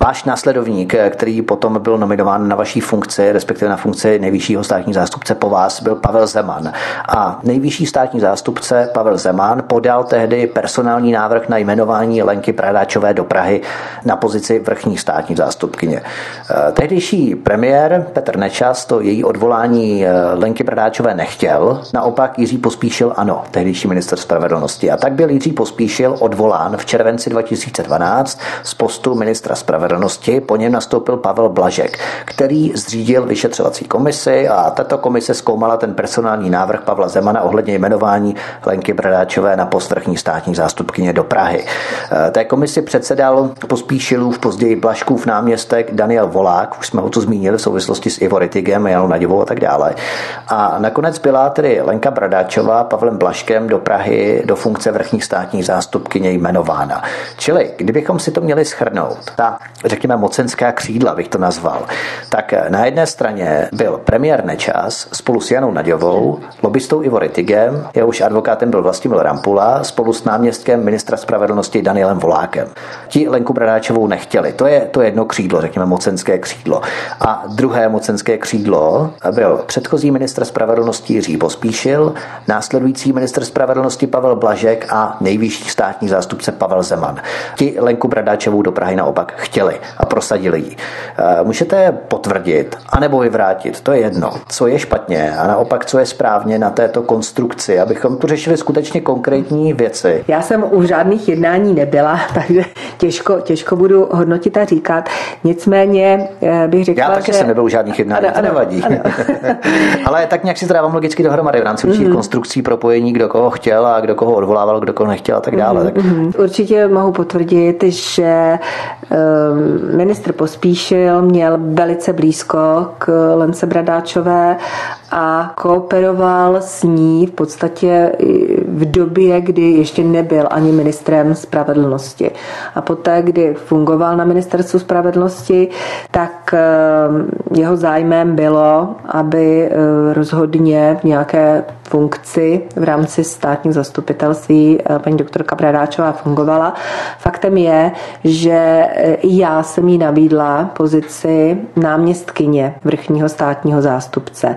Váš následovník, který potom byl nominován na vaší funkci, respektive na funkci nejvyššího státní zástupce po vás, byl Pavel Zeman. A nejvyšší státní zástupce Pavel Zeman podal tehdy personální návrh na jmenování Lenky Pradáčové do Prahy na pozici vrchní státní zástupkyně. Eh, tehdejší premiér Petr Nečas to její odvolání eh, Lenky Pradáčové nechtěl, naopak Jiří Pospíšil ano, tehdejší minister spravedlnosti. A tak byl Jiří Pospíšil odvolán v červenci 2012 z postu ministra spravedlnosti. Po něm nastoupil Pavel Blažek, který zřídil vyšetřovací komisi a tato komise zkoumala ten personální návrh Pavla Zemana ohledně jmenování Lenky Bradáčové na post vrchní státní zástupkyně do Prahy. Eh, té komisi předsedal pospíšilův, později Blaškův náměstek Daniel Volák, už jsme ho tu zmínili v souvislosti s Ivo Ritigem, Janou Naďovou a tak dále. A nakonec byla tedy Lenka Bradáčová Pavlem Blaškem do Prahy do funkce vrchní státní zástupkyně jmenována. Čili, kdybychom si to měli schrnout, ta, řekněme, mocenská křídla bych to nazval, tak na jedné straně byl premiér Nečas spolu s Janou Naďovou, lobbystou Ivo Ritigem, jehož advokátem byl Vlastimil Rampula, spolu s náměstkem ministra spravedlnosti Danielem Volákem. Ti Lenku Bradáčovou nechtěli. To je to jedno křídlo, řekněme mocenské křídlo. A druhé mocenské křídlo byl předchozí ministr spravedlnosti Jiří Pospíšil, následující ministr spravedlnosti Pavel Blažek a nejvyšší státní zástupce Pavel Zeman. Ti Lenku Bradáčovou do Prahy naopak chtěli a prosadili ji. Eh, můžete potvrdit anebo vyvrátit, to je jedno, co je špatně a naopak, co je správně na této konstrukci, abychom tu řešili skutečně konkrétní věci. Já jsem u žádných jednání nebyla, <laughs> takže těžko, těžko budu hodnotit a říkat. Nicméně eh, bych řekla, Já taky že... jsem nebyl u žádných jednání, ano, to nevadí. Ano. <laughs> Ale tak nějak si to dávám logicky dohromady v rámci určitých mm. konstrukcí propojení, kdo koho chtěl a kdo koho odvolával, kdo koho nechtěl a tak dále. Mm. Tak... Mm. Určitě mohu potvrdit, že Ehm, ministr Pospíšil měl velice blízko k Lence Bradáčové a kooperoval s ní v podstatě v době, kdy ještě nebyl ani ministrem spravedlnosti. A poté, kdy fungoval na ministerstvu spravedlnosti, tak ehm, jeho zájmem bylo, aby eh, rozhodně v nějaké funkci v rámci státního zastupitelství eh, paní doktorka Bradáčová fungovala. Faktem je, že i já jsem jí nabídla pozici náměstkyně vrchního státního zástupce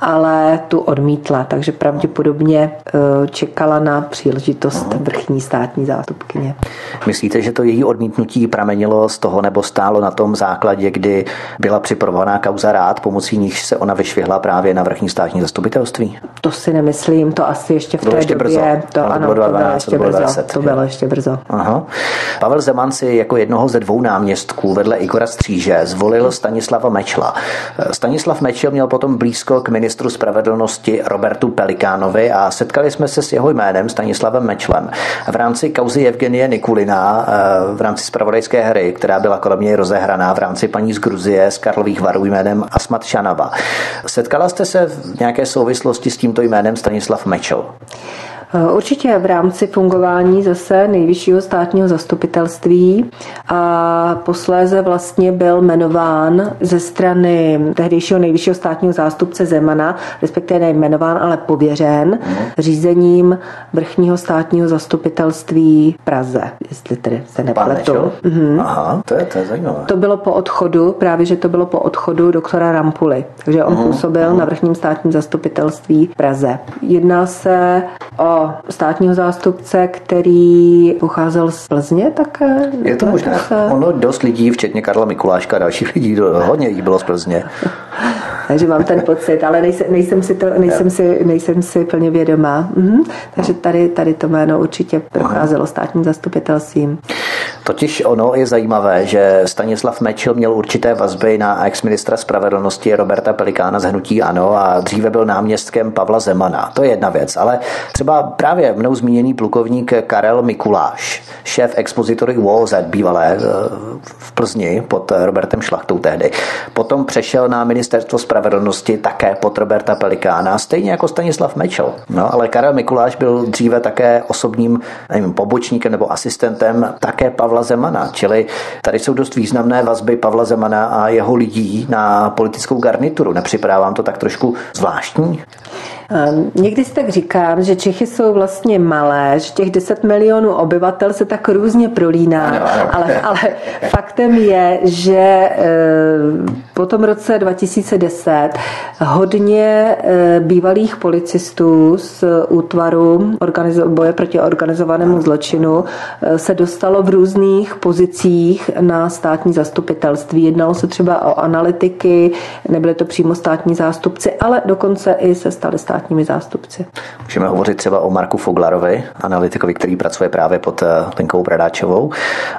ale tu odmítla, takže pravděpodobně eh, čekala na příležitost vrchní státní zástupkyně. Myslíte, že to její odmítnutí pramenilo z toho nebo stálo na tom základě, kdy byla připravovaná kauza rád, pomocí níž se ona vyšvihla právě na vrchní státní zastupitelství? To si nemyslím, to asi ještě v bylo té ještě době. Brzo. To, ano, to bylo, 12, ještě to bylo brzo. 20, to bylo ještě brzo. Aha. Pavel Zeman si jako jednoho ze dvou náměstků vedle Igora Stříže zvolil Stanislava Mečla. Stanislav Mečel měl potom blízko k ministru spravedlnosti Robertu Pelikánovi a setkali jsme se s jeho jménem Stanislavem Mečlem v rámci kauzy Evgenie Nikulina eh, v rámci spravodajské hry, která byla kolem něj rozehraná v rámci paní z Gruzie z Karlových varů jménem Asmat Šanava. Setkala jste se v nějaké souvislosti s tímto jménem Stanislav Mečel? Eh, určitě v rámci fungování zase nejvyššího státního zastupitelství a posléze vlastně byl jmenován ze strany tehdejšího nejvyššího státního zástupce Zemana, respektive nejmenován, ale pověřen řízením vrchního státního zastupitelství v Praze, jestli tedy se nepletu. Mhm. Aha, to je, to je zajímavé. To bylo po odchodu, právě že to bylo po odchodu doktora Rampuly, takže on uh-huh. působil uh-huh. na vrchním státním zastupitelství v Praze. Jedná se o státního zástupce, který pocházel z Plzně také? Je to možné. Ono dost lidí, včetně Karla Mikuláška a dalších lidí, hodně lidí bylo z Plzně. <laughs> Takže mám ten pocit, ale nejsem, nejsem, si, to, nejsem, si, nejsem si plně vědomá. Mhm. Takže tady, tady to jméno určitě procházelo státním zastupitelstvím. Totiž ono je zajímavé, že Stanislav Mečil měl určité vazby na ex-ministra spravedlnosti Roberta Pelikána z Hnutí Ano a dříve byl náměstkem Pavla Zemana. To je jedna věc, ale třeba právě mnou zmíněný plukovník Karel Mikuláš, šéf expozitory UOZ bývalé eh, v Plzni pod Robertem Šlachtou tehdy. Potom přešel na ministerstvo spravedlnosti také pod Roberta Pelikána, stejně jako Stanislav Mečel. No, ale Karel Mikuláš byl dříve také osobním nevím, pobočníkem nebo asistentem také Pavla Zemana, čili tady jsou dost významné vazby Pavla Zemana a jeho lidí na politickou garnituru. Nepřipadá vám to tak trošku zvláštní? Ehm, někdy si tak říkám, že Čechy jsou vlastně malé, že těch 10 milionů obyvatel se tak různě prolíná, ano, ano. Ale, ale faktem je, že ehm, po tom roce 2010 hodně ehm, bývalých policistů z útvaru boje proti organizovanému zločinu se dostalo v různých pozicích na státní zastupitelství. Jednalo se třeba o analytiky, nebyly to přímo státní zástupci, ale dokonce i se stali státní státními zástupci. Můžeme hovořit třeba o Marku Foglarovi, analytikovi, který pracuje právě pod eh, Lenkou Bradáčovou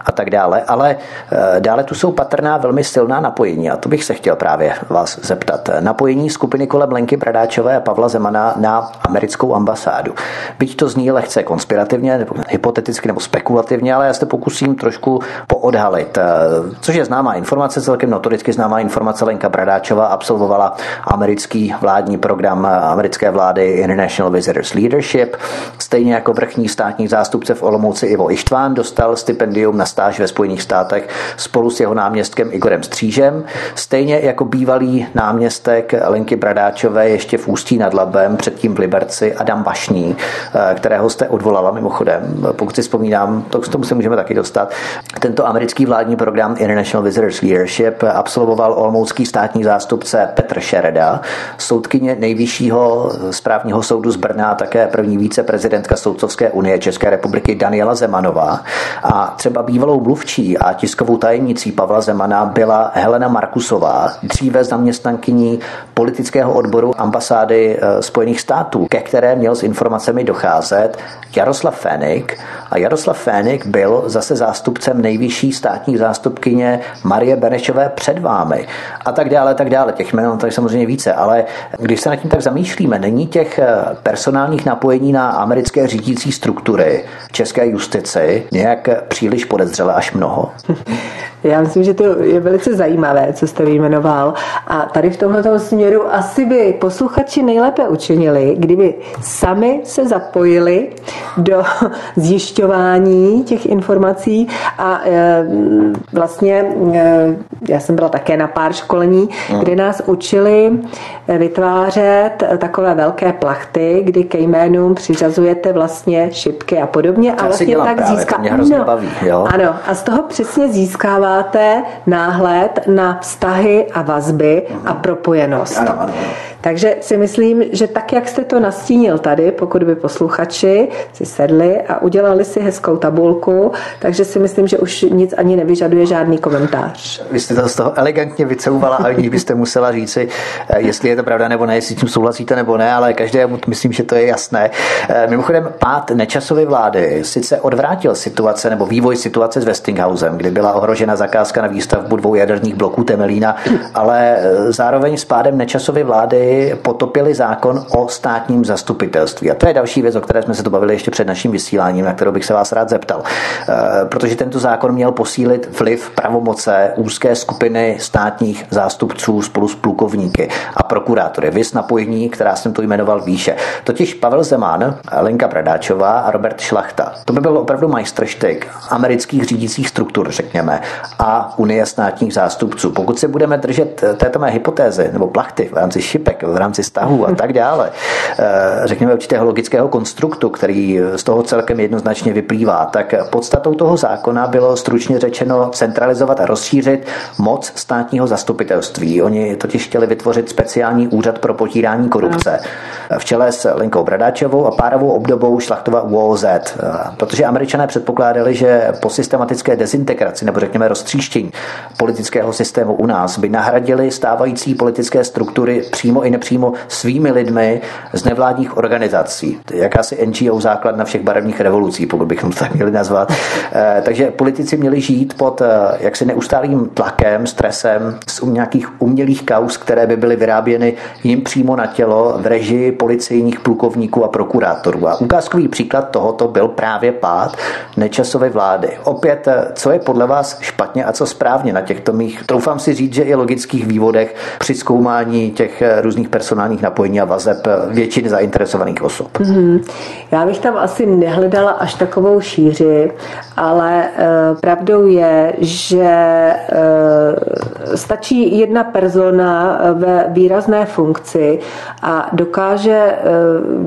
a tak dále, ale eh, dále tu jsou patrná velmi silná napojení a to bych se chtěl právě vás zeptat. Napojení skupiny kolem Lenky Bradáčové a Pavla Zemana na americkou ambasádu. Byť to zní lehce konspirativně, nebo hypoteticky nebo spekulativně, ale já se pokusím trošku poodhalit. Eh, což je známá informace, celkem notoricky známá informace Lenka Bradáčová absolvovala americký vládní program americké vlády International Visitors Leadership. Stejně jako vrchní státní zástupce v Olomouci Ivo Ištván dostal stipendium na stáž ve Spojených státech spolu s jeho náměstkem Igorem Střížem. Stejně jako bývalý náměstek Lenky Bradáčové ještě v Ústí nad Labem, předtím v Liberci Adam Bašní, eh, kterého jste odvolala mimochodem. Pokud si vzpomínám, to k tomu se můžeme taky dostat. Tento americký vládní program International Visitors Leadership absolvoval olomoucký státní zástupce Petr Šereda, soudkyně nejvyššího správního soudu z Brna také první víceprezidentka Soudcovské unie České republiky Daniela Zemanová. A třeba bývalou mluvčí a tiskovou tajemnicí Pavla Zemana byla Helena Markusová, dříve zaměstnankyní politického odboru ambasády eh, Spojených států, ke které měl s informacemi docházet Jaroslav Fénik. A Jaroslav Fénik byl zase zástupcem nejvyšší státní zástupkyně Marie Benešové před vámi. A tak dále, tak dále. Těch jmen tady samozřejmě více, ale když se nad tím tak zamýšlíme, není těch eh, personálních napojení na americké řídící struktury v české justici nějak příliš podezřelé až mnoho? <laughs> Já myslím, že to je velice zajímavé, co jste vyjmenoval. A tady v tomto směru asi by posluchači nejlépe učinili, kdyby sami se zapojili do <laughs> zjišťování těch informací a e, vlastně e, já jsem byla také na pár školení, kde nás učili vytvářet takové velké plachty, kdy ke jménům přiřazujete vlastně šipky a podobně a vlastně tak získá... No, baví, jo? Ano, a z toho přesně získáváte náhled na vztahy a vazby a propojenost. Ano, ano. Takže si myslím, že tak, jak jste to nastínil tady, pokud by posluchači si sedli a udělali si hezkou tabulku, takže si myslím, že už nic ani nevyžaduje žádný komentář. Vy jste to z toho elegantně vycouvala, aniž byste musela říci, eh, jestli je to pravda nebo ne, jestli s tím souhlasíte nebo ne, ale každému myslím, že to je jasné. Eh, mimochodem, pád nečasové vlády sice odvrátil situace nebo vývoj situace s Westinghousem, kdy byla ohrožena zakázka na výstavbu dvou jaderných bloků Temelína, ale eh, zároveň s pádem nečasové vlády potopili zákon o státním zastupitelství. A to je další věc, o které jsme se to bavili ještě před naším vysíláním, na kterou bych se vás rád zeptal. Protože tento zákon měl posílit vliv pravomoce úzké skupiny státních zástupců spolu s plukovníky a prokurátory. Vys napojení, která jsem tu jmenoval výše. Totiž Pavel Zeman, Lenka Bradáčová a Robert Šlachta. To by byl opravdu majstrštyk amerických řídících struktur, řekněme, a Unie státních zástupců. Pokud se budeme držet této mé hypotézy nebo plachty v rámci šipek, v rámci stahů a tak dále, eh, řekněme určitého logického konstruktu, který z toho celkem jednoznačně vyplývá, tak podstatou toho zákona bylo stručně řečeno centralizovat a rozšířit moc státního zastupitelství. Oni totiž chtěli vytvořit speciální úřad pro potírání korupce. V čele s Lenkou Bradáčovou a párovou obdobou Šlachtova UOZ, protože američané předpokládali, že po systematické dezintegraci nebo řekněme roztříštění politického systému u nás by nahradili stávající politické struktury přímo nepřímo svými lidmi z nevládních organizací. Jakási NGO základ na všech barevných revolucí, pokud bychom to tak měli nazvat. Eh, takže politici měli žít pod eh, jaksi neustálým tlakem, stresem z nějakých umělých kaus, které by byly vyráběny jim přímo na tělo v režii policejních plukovníků a prokurátorů. A ukázkový příklad tohoto byl právě pád nečasové vlády. Opět, eh, co je podle vás špatně a co správně na těchto mých, troufám si říct, že i logických vývodech při zkoumání těch různých personálních napojení a vazeb většiny zainteresovaných osob. Mm-hmm. Já bych tam asi nehledala až takovou šíři, ale e, pravdou je, že e, stačí jedna persona ve výrazné funkci a dokáže e,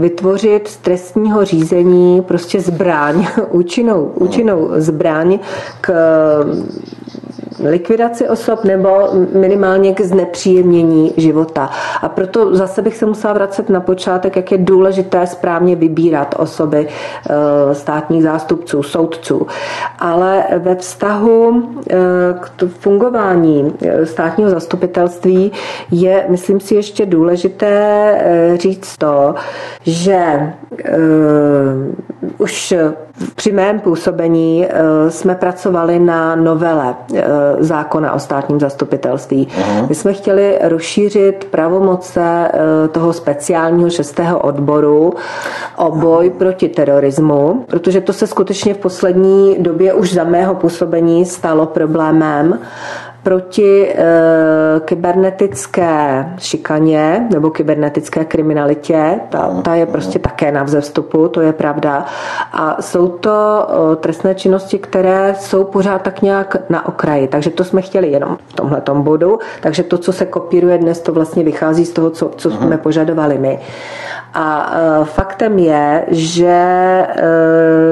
vytvořit z trestního řízení prostě zbraň, <laughs> účinnou, účinnou zbraň k likvidaci osob nebo minimálně k znepříjemnění života. A proto zase bych se musela vracet na počátek, jak je důležité správně vybírat osoby eh, státních zástupců, soudců. Ale ve vztahu eh, k fungování eh, státního zastupitelství je, myslím si, ještě důležité říct to, že už při mém působení jsme pracovali na novele zákona o státním zastupitelství. Uh-huh. My jsme chtěli rozšířit pravomoce eh, toho speciálního šestého odboru o boj proti terorismu, protože to se skutečně v poslední době už za mého působení stalo problémem proti e, kybernetické šikaně nebo kybernetické kriminalitě. Ta, ta je prostě také na vzestupu, to je pravda. A jsou to e, trestné činnosti, které jsou pořád tak nějak na okraji. Takže to jsme chtěli jenom v tomhle bodu. Takže to, co se kopíruje dnes, to vlastně vychází z toho, co, co jsme požadovali my. A e, faktem je, že e,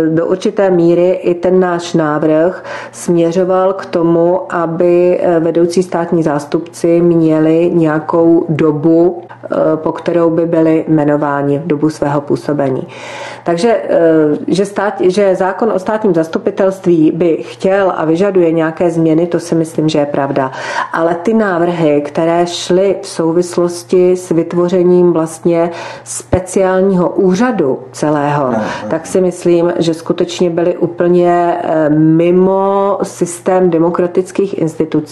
do určité míry i ten náš návrh směřoval k tomu, aby vedoucí státní zástupci měli nějakou dobu, po kterou by byli jmenováni v dobu svého působení. Takže, že, stát, že zákon o státním zastupitelství by chtěl a vyžaduje nějaké změny, to si myslím, že je pravda. Ale ty návrhy, které šly v souvislosti s vytvořením vlastně speciálního úřadu celého, tak si myslím, že skutečně byly úplně eh, mimo systém demokratických institucí,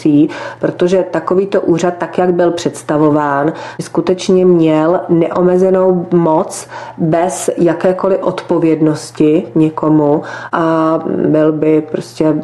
protože takovýto úřad, tak jak byl představován, skutečně měl neomezenou moc bez jakékoliv odpovědnosti někomu a byl by prostě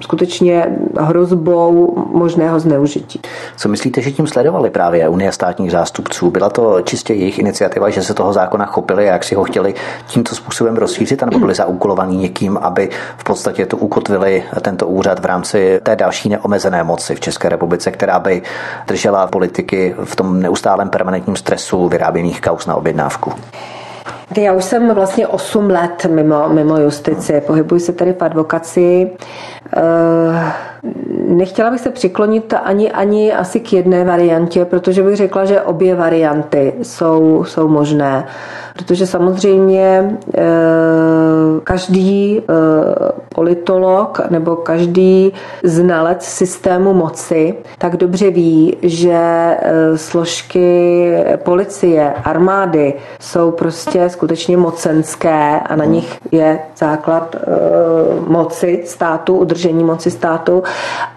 skutečně hrozbou možného zneužití. Co myslíte, že tím sledovali právě Unie státních zástupců? Byla to čistě jejich iniciativa, že se toho zákona chopili a jak si ho chtěli tímto způsobem rozšířit, nebo byli zaúkolovaní někým, aby v podstatě to ukotvili tento úřad v rámci té další neomezené moci v České republice, která by držela politiky v tom neustálém permanentním stresu vyráběných kaus na objednávku? Já už jsem vlastně 8 let mimo, mimo justici, pohybuji se tady v advokaci. Uh Nechtěla bych se přiklonit ani, ani asi k jedné variantě, protože bych řekla, že obě varianty jsou, jsou možné. Protože samozřejmě eh, každý eh, politolog nebo každý znalec systému moci tak dobře ví, že eh, složky policie, armády jsou prostě skutečně mocenské a na nich je základ moci státu, udržení moci státu,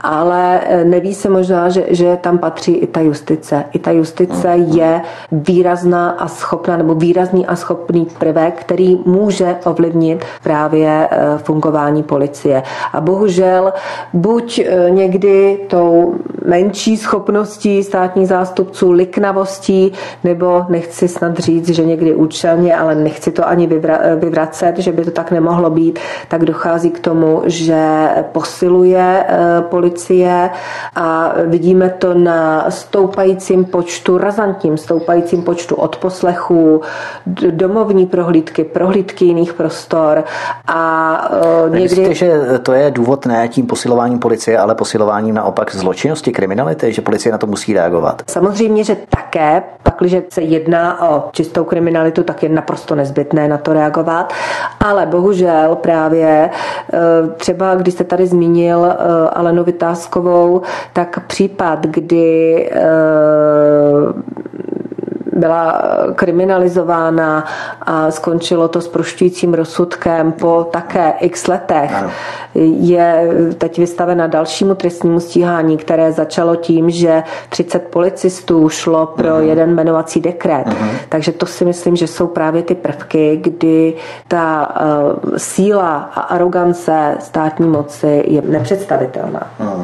ale neví se možná, že, že tam patří i ta justice. I ta justice je výrazná a schopná nebo výrazný a schopný prvek, který může ovlivnit právě eh, fungování policie. A bohužel buď eh, někdy tou menší schopností státních zástupců, liknavostí, nebo nechci snad říct, že někdy účelně, ale nechci to ani vyvracet, že by to tak nemohlo být, tak dochází k tomu, že posiluje eh, policie a vidíme to na stoupajícím počtu, razantním stoupajícím počtu odposlechů, domovní prohlídky, prohlídky jiných prostor a uh, někdy... Myslíte, že to je důvod ne tím posilováním policie, ale posilováním naopak zločinnosti, kriminality, že policie na to musí reagovat? Samozřejmě, že také, pakliže se jedná o čistou kriminalitu, tak je naprosto nezbytné na to reagovat, ale bohužel právě uh, třeba, když jste tady zmínil uh, Alenu Vytázkovou, tak případ, kdy byla kriminalizována a skončilo to s prošťujícím rozsudkem po také x letech. Ano. Je teď vystavena dalšímu trestnímu stíhání, které začalo tím, že 30 policistů šlo pro uh-huh. jeden jmenovací dekret. Uh-huh. Takže to si myslím, že jsou právě ty prvky, kdy ta uh, síla a arogance státní moci je nepředstavitelná. Uh-huh.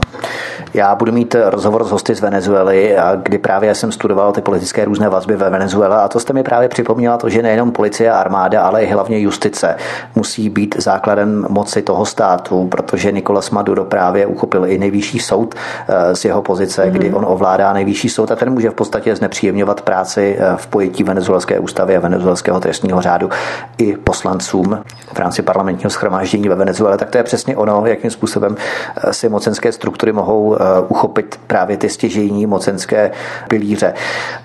Já budu mít rozhovor s hosty z Venezuely, kdy právě jsem studoval ty politické různé vazby ve Venezuele a to jste mi právě připomněla to, že nejenom policie a armáda, ale i hlavně justice musí být základem moci toho státu, protože Nicolas Maduro právě uchopil i nejvyšší soud eh, z jeho pozice, mm-hmm. kdy on ovládá nejvyšší soud a ten může v podstatě znepříjemňovat práci eh, v pojetí venezuelské ústavy a venezuelského trestního řádu i poslancům v rámci parlamentního schromáždění ve Venezuele. Tak to je přesně ono, jakým způsobem eh, si mocenské struktury mohou uchopit právě ty stěžejní mocenské pilíře.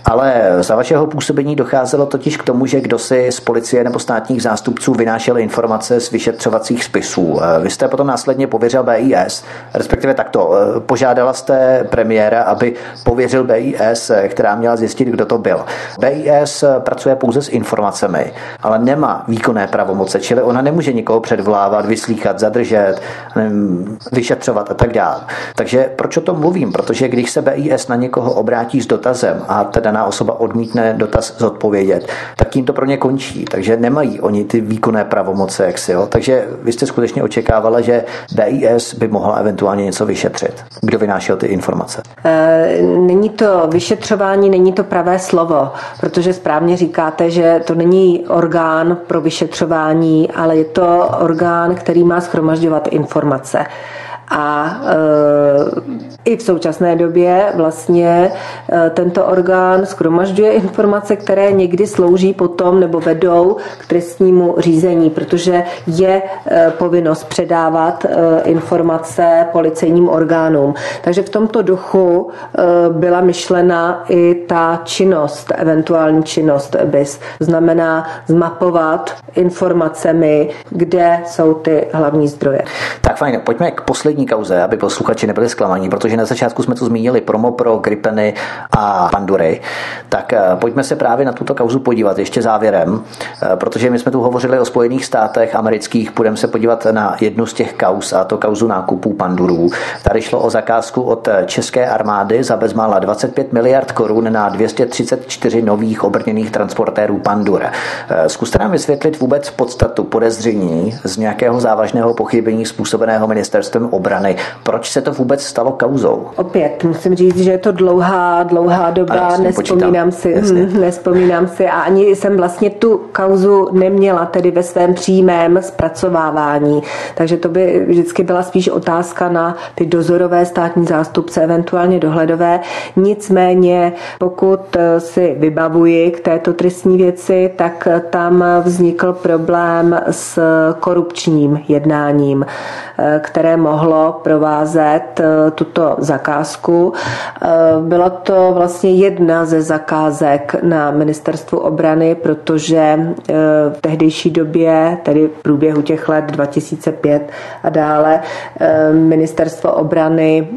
Ale za vašeho působení docházelo totiž k tomu, že kdo si z policie nebo státních zástupců vynášel informace z vyšetřovacích spisů. Vy jste potom následně pověřil BIS, respektive takto. Požádala jste premiéra, aby pověřil BIS, která měla zjistit, kdo to byl. BIS pracuje pouze s informacemi, ale nemá výkonné pravomoce, čili ona nemůže nikoho předvlávat, vyslíchat, zadržet, vyšetřovat a tak dále. Takže proč o tom mluvím? Protože když se BIS na někoho obrátí s dotazem a ta daná osoba odmítne dotaz zodpovědět, tak tím to pro ně končí. Takže nemají oni ty výkonné pravomoce, jak si, jo. Takže vy jste skutečně očekávala, že BIS by mohla eventuálně něco vyšetřit. Kdo vynášel ty informace? E, není to vyšetřování, není to pravé slovo, protože správně říkáte, že to není orgán pro vyšetřování, ale je to orgán, který má schromažďovat informace. A e, i v současné době vlastně e, tento orgán skromažďuje informace, které někdy slouží potom nebo vedou k trestnímu řízení, protože je e, povinnost předávat informace policejním orgánům. Takže v tomto duchu byla myšlena i ta činnost, eventuální činnost BIS. Znamená zmapovat informacemi, kde jsou ty hlavní zdroje. Tak fajn, pojďme k poslední poslední kauze, aby posluchači nebyli zklamaní, protože na začátku jsme tu zmínili promo pro Gripeny a Pandury. Tak eh, pojďme se právě na tuto kauzu podívat ještě závěrem, eh, protože my jsme tu hovořili o Spojených státech amerických, budeme se podívat na jednu z těch kauz, a to kauzu nákupů Pandurů. Tady šlo o zakázku od české armády za bezmála 25 miliard korun na 234 nových obrněných transportérů Pandur. Eh, zkuste nám vysvětlit vůbec podstatu podezření z nějakého závažného pochybení způsobeného ministerstvem obrany. Proč se to vůbec stalo kauzou? Opět musím říct, že je to dlouhá, dlouhá doba, ano, nespomínám si, hm, nespomínám si a ani jsem vlastně tu kauzu neměla tedy ve svém přímém zpracovávání. Takže to by vždycky byla spíš otázka na ty dozorové státní zástupce, eventuálně dohledové. Nicméně, pokud eh, si vybavuji k této trestní věci, tak tam vznikl problém s korupčním jednáním. které mohlo provázet tuto zakázku. Byla to vlastně jedna ze zakázek na ministerstvu obrany, protože v tehdejší době, tedy v průběhu těch let 2005 a dále, ministerstvo obrany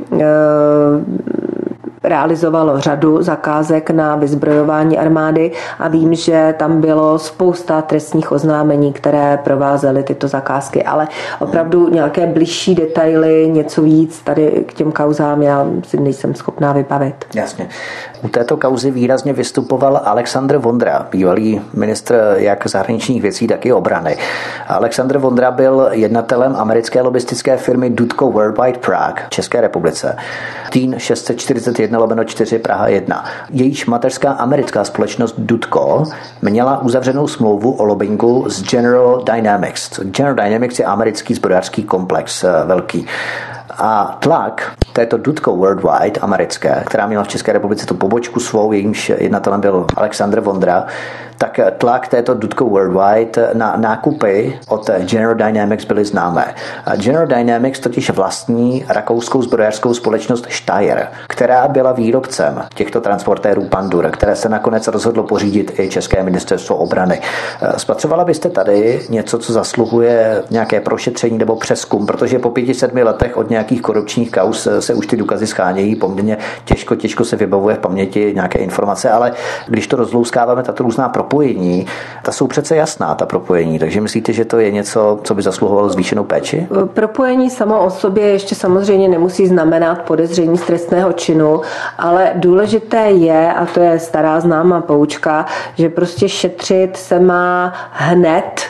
realizovalo řadu zakázek na vyzbrojování armády a vím, že tam bylo spousta trestních oznámení, které provázely tyto zakázky, ale opravdu nějaké bližší detaily, něco víc tady k těm kauzám já si nejsem schopná vybavit. Jasně. U této kauzy výrazně vystupoval Aleksandr Vondra, bývalý ministr jak zahraničních věcí, tak i obrany. Aleksandr Vondra byl jednatelem americké lobistické firmy Dudko Worldwide Prague v České republice. Týn 641 lomeno 4 Praha 1. Jejíž mateřská americká společnost Dudko měla uzavřenou smlouvu o lobbingu s General Dynamics. General Dynamics je americký zbrojařský komplex eh, velký. A tlak této Dudko Worldwide americké, která měla v České republice tu pobočku svou, jejímž jednatelem byl Alexander Vondra, tak tlak této Dudko Worldwide na nákupy od General Dynamics byly známé. General Dynamics totiž vlastní rakouskou zbrojařskou společnost Steyr, která byla výrobcem těchto transportérů Pandur, které se nakonec rozhodlo pořídit i České ministerstvo obrany. Spatřovala byste tady něco, co zasluhuje nějaké prošetření nebo přeskum, protože po pěti, sedmi letech od nějakých korupčních kaus se už ty důkazy schánějí, poměrně těžko, těžko se vybavuje v paměti nějaké informace, ale když to rozlouskáváme, tato různá propojení, ta jsou přece jasná, ta propojení. Takže myslíte, že to je něco, co by zasluhovalo zvýšenou péči? Propojení samo o sobě ještě samozřejmě nemusí znamenat podezření z trestného činu, ale důležité je, a to je stará známá poučka, že prostě šetřit se má hned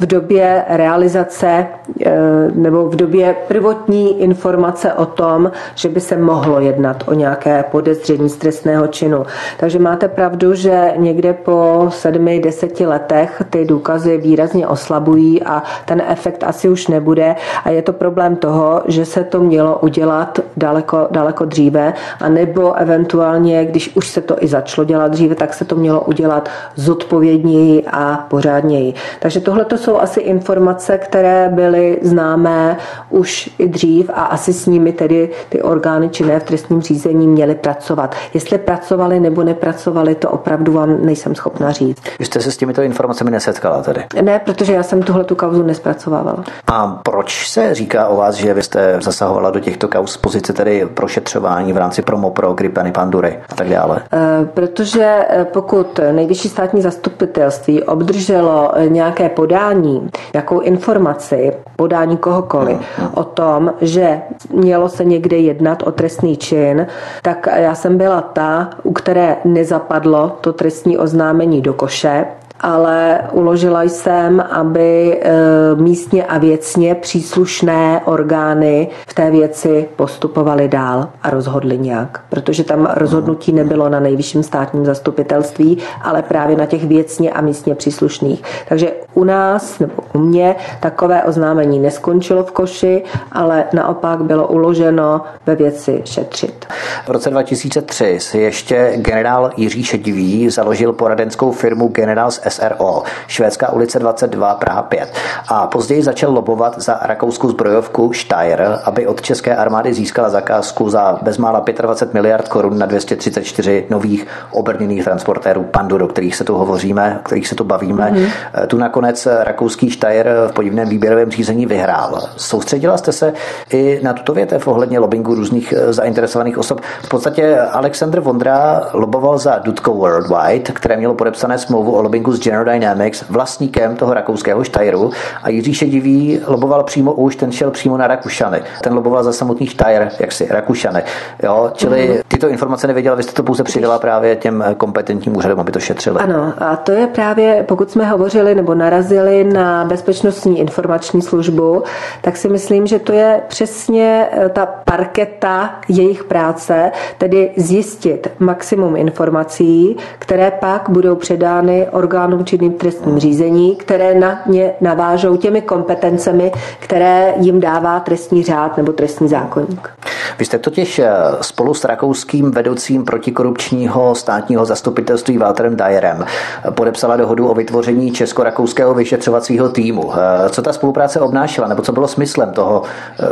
v době realizace eh, nebo v době prvotní informace o tom, že by se mohlo jednat o nějaké podezření z trestného činu. Takže máte pravdu, že někde po sedmi, deseti letech ty důkazy výrazně oslabují a ten efekt asi už nebude a je to problém toho, že se to mělo udělat daleko, daleko dříve a nebo eventuálně, když už se to i začalo dělat dříve, tak se to mělo udělat zodpovědněji a pořád pořádněji. Takže tohle to jsou asi informace, které byly známé už i dřív a asi s nimi tedy ty orgány činné v trestním řízení měly pracovat. Jestli pracovali nebo nepracovali, to opravdu vám nejsem schopna říct. Vy jste se s těmito informacemi nesetkala tedy? Ne, protože já jsem tuhle tu kauzu nespracovávala. A proč se říká o vás, že vy jste zasahovala do těchto kauz z pozice tedy prošetřování v rámci promo pro Gripany Pandury a tak dále? E, protože e, pokud nejvyšší státní zastupitelství obdrželo bylo nějaké podání, jakou informaci, podání kohokoliv o tom, že mělo se někde jednat o trestný čin, tak já jsem byla ta, u které nezapadlo to trestní oznámení do koše, ale uložila jsem, aby e, místně a věcně příslušné orgány v té věci postupovaly dál a rozhodly nějak, protože tam rozhodnutí nebylo na nejvyšším státním zastupitelství, ale právě na těch věcně a místně příslušných. Takže u nás nebo u mě takové oznámení neskončilo v koši, ale naopak bylo uloženo ve věci šetřit. V roce 2003 si ještě generál Jiří Šedivý založil poradenskou firmu Generals SRO, Švédská ulice 22, Praha 5. A později začal lobovat za rakouskou zbrojovku Steyr, aby od české armády získala zakázku za bezmála 25 miliard korun na 234 nových obrněných transportérů Pandur, o kterých se tu hovoříme, o kterých se tu bavíme. Mm-hmm. Tu nakonec rakouský Steyr v podivném výběrovém řízení vyhrál. Soustředila jste se i na tuto větev ohledně lobbingu různých eh, zainteresovaných osob. V podstatě Alexander Vondra loboval za Dudko Worldwide, které mělo podepsané smlouvu o lobbingu s General Dynamics, vlastníkem toho rakouského Steyru a Jiří Šedivý loboval přímo už, ten šel přímo na Rakušany. Ten loboval za samotný Steyr, jak si, Rakušany. Jo, čili mm. tyto informace nevěděla, vy jste to pouze přidala právě těm kompetentním úřadům, aby to šetřili. Ano, a to je právě, pokud jsme hovořili nebo narazili na bezpečnostní informační službu, tak si myslím, že to je přesně eh, ta parketa jejich práce, tedy zjistit maximum informací, které pak budou předány orgánům orgánům činným trestním řízení, které na ně navážou těmi kompetencemi, které jim dává trestní řád nebo trestní zákonník. Vy jste totiž eh, spolu s rakouským vedoucím protikorupčního státního zastupitelství Walterem Dyerem podepsala dohodu o vytvoření Česko-rakouské amerického vyšetřovacího týmu. Co ta spolupráce obnášela, nebo co bylo smyslem toho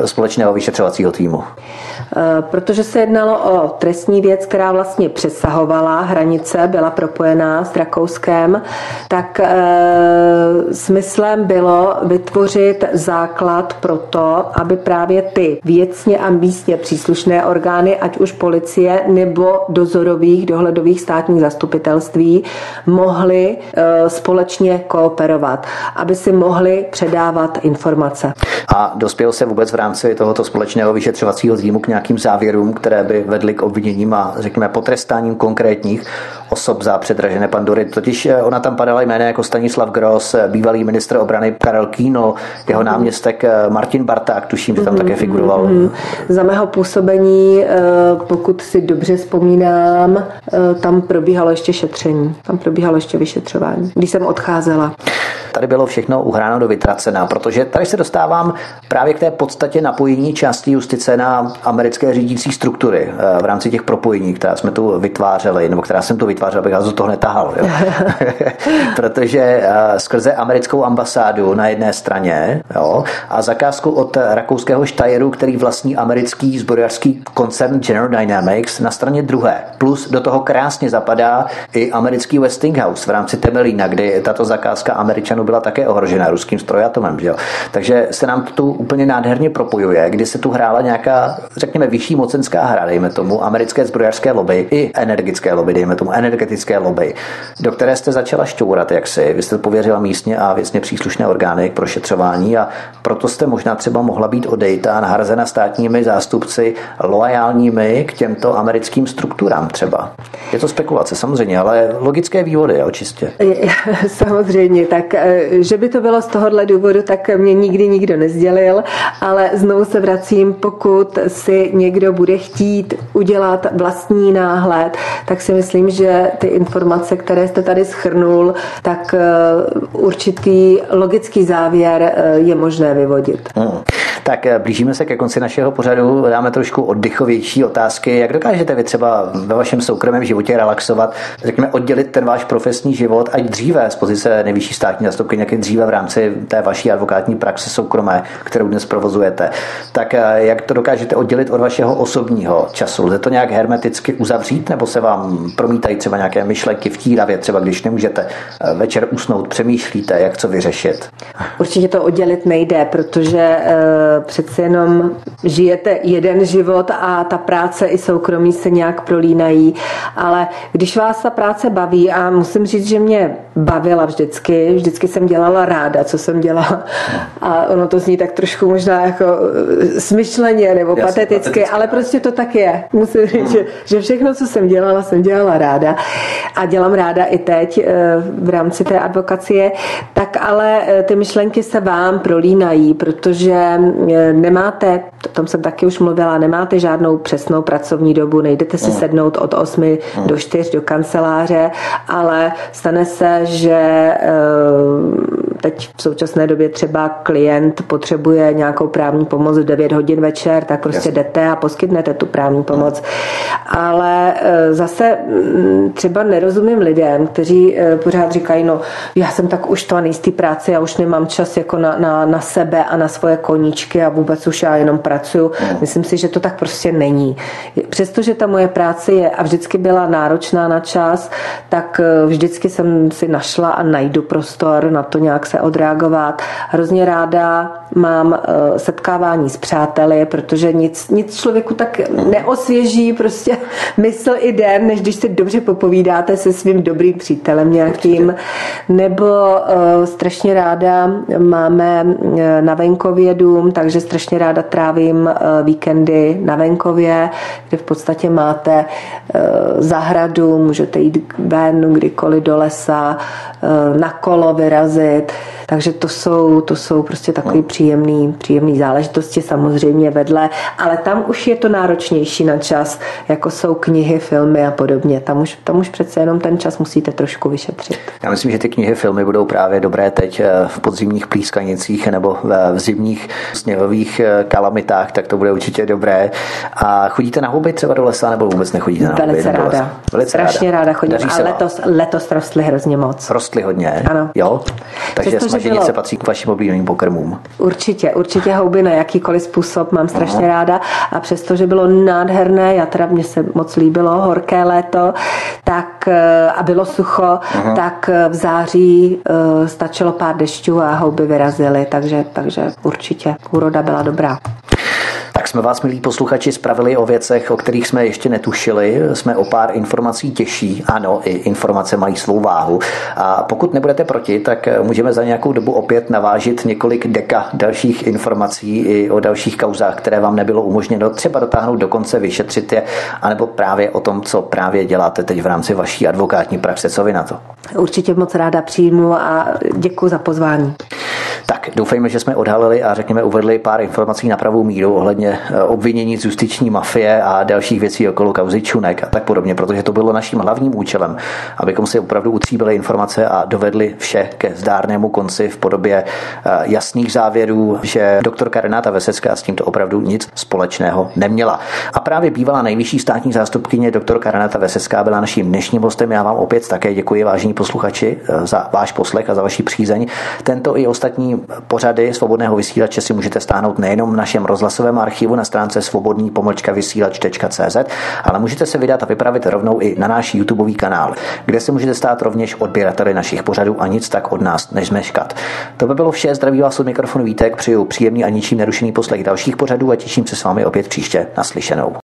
společného vyšetřovacího týmu? Protože se jednalo o trestní věc, která vlastně přesahovala hranice, byla propojená s Rakouskem, tak e, smyslem bylo vytvořit základ pro to, aby právě ty věcně a místně příslušné orgány, ať už policie nebo dozorových, dohledových státních zastupitelství, mohly e, společně kooperovat, aby si mohli předávat informace. A dospěl se vůbec v rámci tohoto společného vyšetřovacího týmu k nějakým závěrům, které by vedly k obviněním a řekněme potrestáním konkrétních osob za předražené pandury. Totiž eh, ona tam padala jména jako Stanislav Gross, eh, bývalý ministr obrany Karel Kíno, jeho mhm. náměstek eh, Martin Barták, tuším, že tam mm-hmm. také figuroval. Mm-hmm. Za mého působení, pokud si dobře vzpomínám, tam probíhalo ještě šetření, tam probíhalo ještě vyšetřování, když jsem odcházela tady bylo všechno uhráno do vytracená, protože tady se dostávám právě k té podstatě napojení části justice na americké řídící struktury v rámci těch propojení, která jsme tu vytvářeli, nebo která jsem tu vytvářel, abych z toho netahal. Jo? <laughs> protože skrze americkou ambasádu na jedné straně jo, a zakázku od rakouského Štajeru, který vlastní americký zbrojařský koncern General Dynamics na straně druhé. Plus do toho krásně zapadá i americký Westinghouse v rámci Temelína, kdy tato zakázka Američanů byla také ohrožena ruským strojatomem. Že jo? Takže se nám to tu úplně nádherně propojuje, kdy se tu hrála nějaká, řekněme, vyšší mocenská hra, dejme tomu, americké zbrojařské lobby i energické lobby, dejme tomu, energetické lobby, do které jste začala šťourat, jak si. Vy jste pověřila místně a věcně příslušné orgány k prošetřování a proto jste možná třeba mohla být odejta a nahrazena státními zástupci loajálními k těmto americkým strukturám třeba. Je to spekulace samozřejmě, ale logické vývody, jo, čistě. <laughs> Samozřejmě, tak eh, že by to bylo z tohohle důvodu, tak mě nikdy nikdo nezdělil, ale znovu se vracím, pokud si někdo bude chtít udělat vlastní náhled, tak si myslím, že ty informace, které jste tady schrnul, tak eh, určitý logický závěr eh, je možné vyvodit. Hmm. Tak eh, blížíme se ke konci našeho pořadu, dáme trošku oddychovější otázky. Jak dokážete vy třeba ve vašem soukromém životě relaxovat, řekněme, oddělit ten váš profesní život, ať dříve z pozice nejvyšší státní zastupky, jak dříve v rámci té vaší advokátní praxe soukromé, kterou dnes provozujete, tak jak to dokážete oddělit od vašeho osobního času? Lze to nějak hermeticky uzavřít, nebo se vám promítají třeba nějaké myšlenky v tíravě, třeba když nemůžete eh, večer usnout, přemýšlíte, jak co vyřešit? Určitě to oddělit nejde, protože přece jenom žijete jeden život a ta práce i soukromí se nějak prolínají, ale když vás ta práce baví a musím říct, že mě bavila vždycky, vždycky jsem dělala ráda, co jsem dělala a ono to zní tak trošku možná jako eh, smyšleně nebo Jasně, pateticky, pateticky, ale prostě to tak je. Musím říct, hmm. že, že všechno, co jsem dělala, jsem dělala ráda a dělám ráda i teď eh, v rámci té advokacie, tak ale eh, ty myšlenky se vám prolínají, protože eh, nemáte, o tom jsem taky už mluvila, nemáte žádnou přesnou pracovní dobu, nejdete si sednout od 8 hmm. do 4 do kanceláře, ale stane se, že teď v současné době třeba klient potřebuje nějakou právní pomoc v 9 hodin večer, tak prostě Jasně. jdete a poskytnete tu právní pomoc. Ale zase mm, třeba nerozumím lidem, kteří eh, pořád říkají, no já jsem tak už to nejistý práci, já už nemám čas jako na, na, na sebe a na svoje koníčky a vůbec už já jenom pracuju. Hmm. Myslím si, že to tak prostě není. Přestože ta moje práce je a vždycky byla náročná na čas, tak eh, vždycky jsem si našla a najdu prostor na to nějak se odreagovat. Hrozně ráda mám eh, setkávání s přáteli, protože nic, nic člověku tak neosvěží prostě <laughs> mysl i den, než když si dobře popovídáte se svým dobrým přítelem nějakým. Nebo uh, strašně ráda máme eh, na venkově dům, takže strašně ráda trávím víkendy na venkově, kde v podstatě máte uh, zahradu, můžete jít ven kdykoliv do lesa, uh, na kolo vyrazit. Takže to jsou, to jsou prostě takový příjemný, příjemný záležitosti samozřejmě vedle, ale tam už je to náročnější na čas, jako jsou knihy, filmy a podobně. Tam už, tam už přece jenom ten čas musíte trošku vyšetřit. Já myslím, že ty knihy, filmy budou právě dobré teď eh, v podzimních plískanicích nebo v zimních sněhových eh, kalamitách, tak to bude určitě dobré. A chodíte na hobby třeba do lesa nebo vůbec nechodíte na Velice ráda. Velice Strašně ráda, ráda chodím. A letos, letos rostly hrozně moc. Rostly hodně? Ano. Jo? Takže Přesto, smaženice bylo... patří k vašim oblíbeným pokrmům. Určitě, určitě houby na jakýkoliv způsob mám strašně Aha. ráda. A přesto, že bylo nádherné, já teda mně se moc líbilo, horké léto, tak eh, a bylo sucho, Aha. tak eh, v září uh, stačilo pár dešťů a houby vyrazily, takže, takže určitě úroda byla dobrá. Tak jsme vás, milí posluchači, spravili o věcech, o kterých jsme ještě netušili. Jsme o pár informací těžší. Ano, i informace mají svou váhu. A pokud nebudete proti, tak můžeme za nějakou dobu opět navážit několik deka dalších informací i o dalších kauzách, které vám nebylo umožněno třeba dotáhnout do konce, vyšetřit je, anebo právě o tom, co právě děláte teď v rámci vaší advokátní praxe. Co vy na to? Určitě moc ráda přijmu a děkuji za pozvání. Tak, doufejme, že jsme odhalili a řekněme uvedli pár informací na pravou míru ohledně eh, obvinění z justiční mafie a dalších věcí okolo kauzy Čunek a tak podobně, protože to bylo naším hlavním účelem, abychom si opravdu utříbili informace a dovedli vše ke zdárnému konci v podobě eh, jasných závěrů, že doktorka Renáta Vesecká s tímto opravdu nic společného neměla. A právě bývalá nejvyšší státní zástupkyně doktorka Renáta Vesecká byla naším dnešním hostem. Já vám opět také děkuji, vážení posluchači, eh, za váš poslech a za vaši přízeň. Tento i ostatní pořady svobodného vysílače si můžete stáhnout nejenom v našem rozhlasovém archivu na stránce svobodný pomlčka vysílač.cz, ale můžete se vydat a vypravit rovnou i na náš YouTubeový kanál, kde se můžete stát rovněž odběrateli našich pořadů a nic tak od nás než zmeškat. To by bylo vše, zdraví vás od mikrofonu Vítek, přeju příjemný a ničím nerušený poslech dalších pořadů a těším se s vámi opět příště naslyšenou.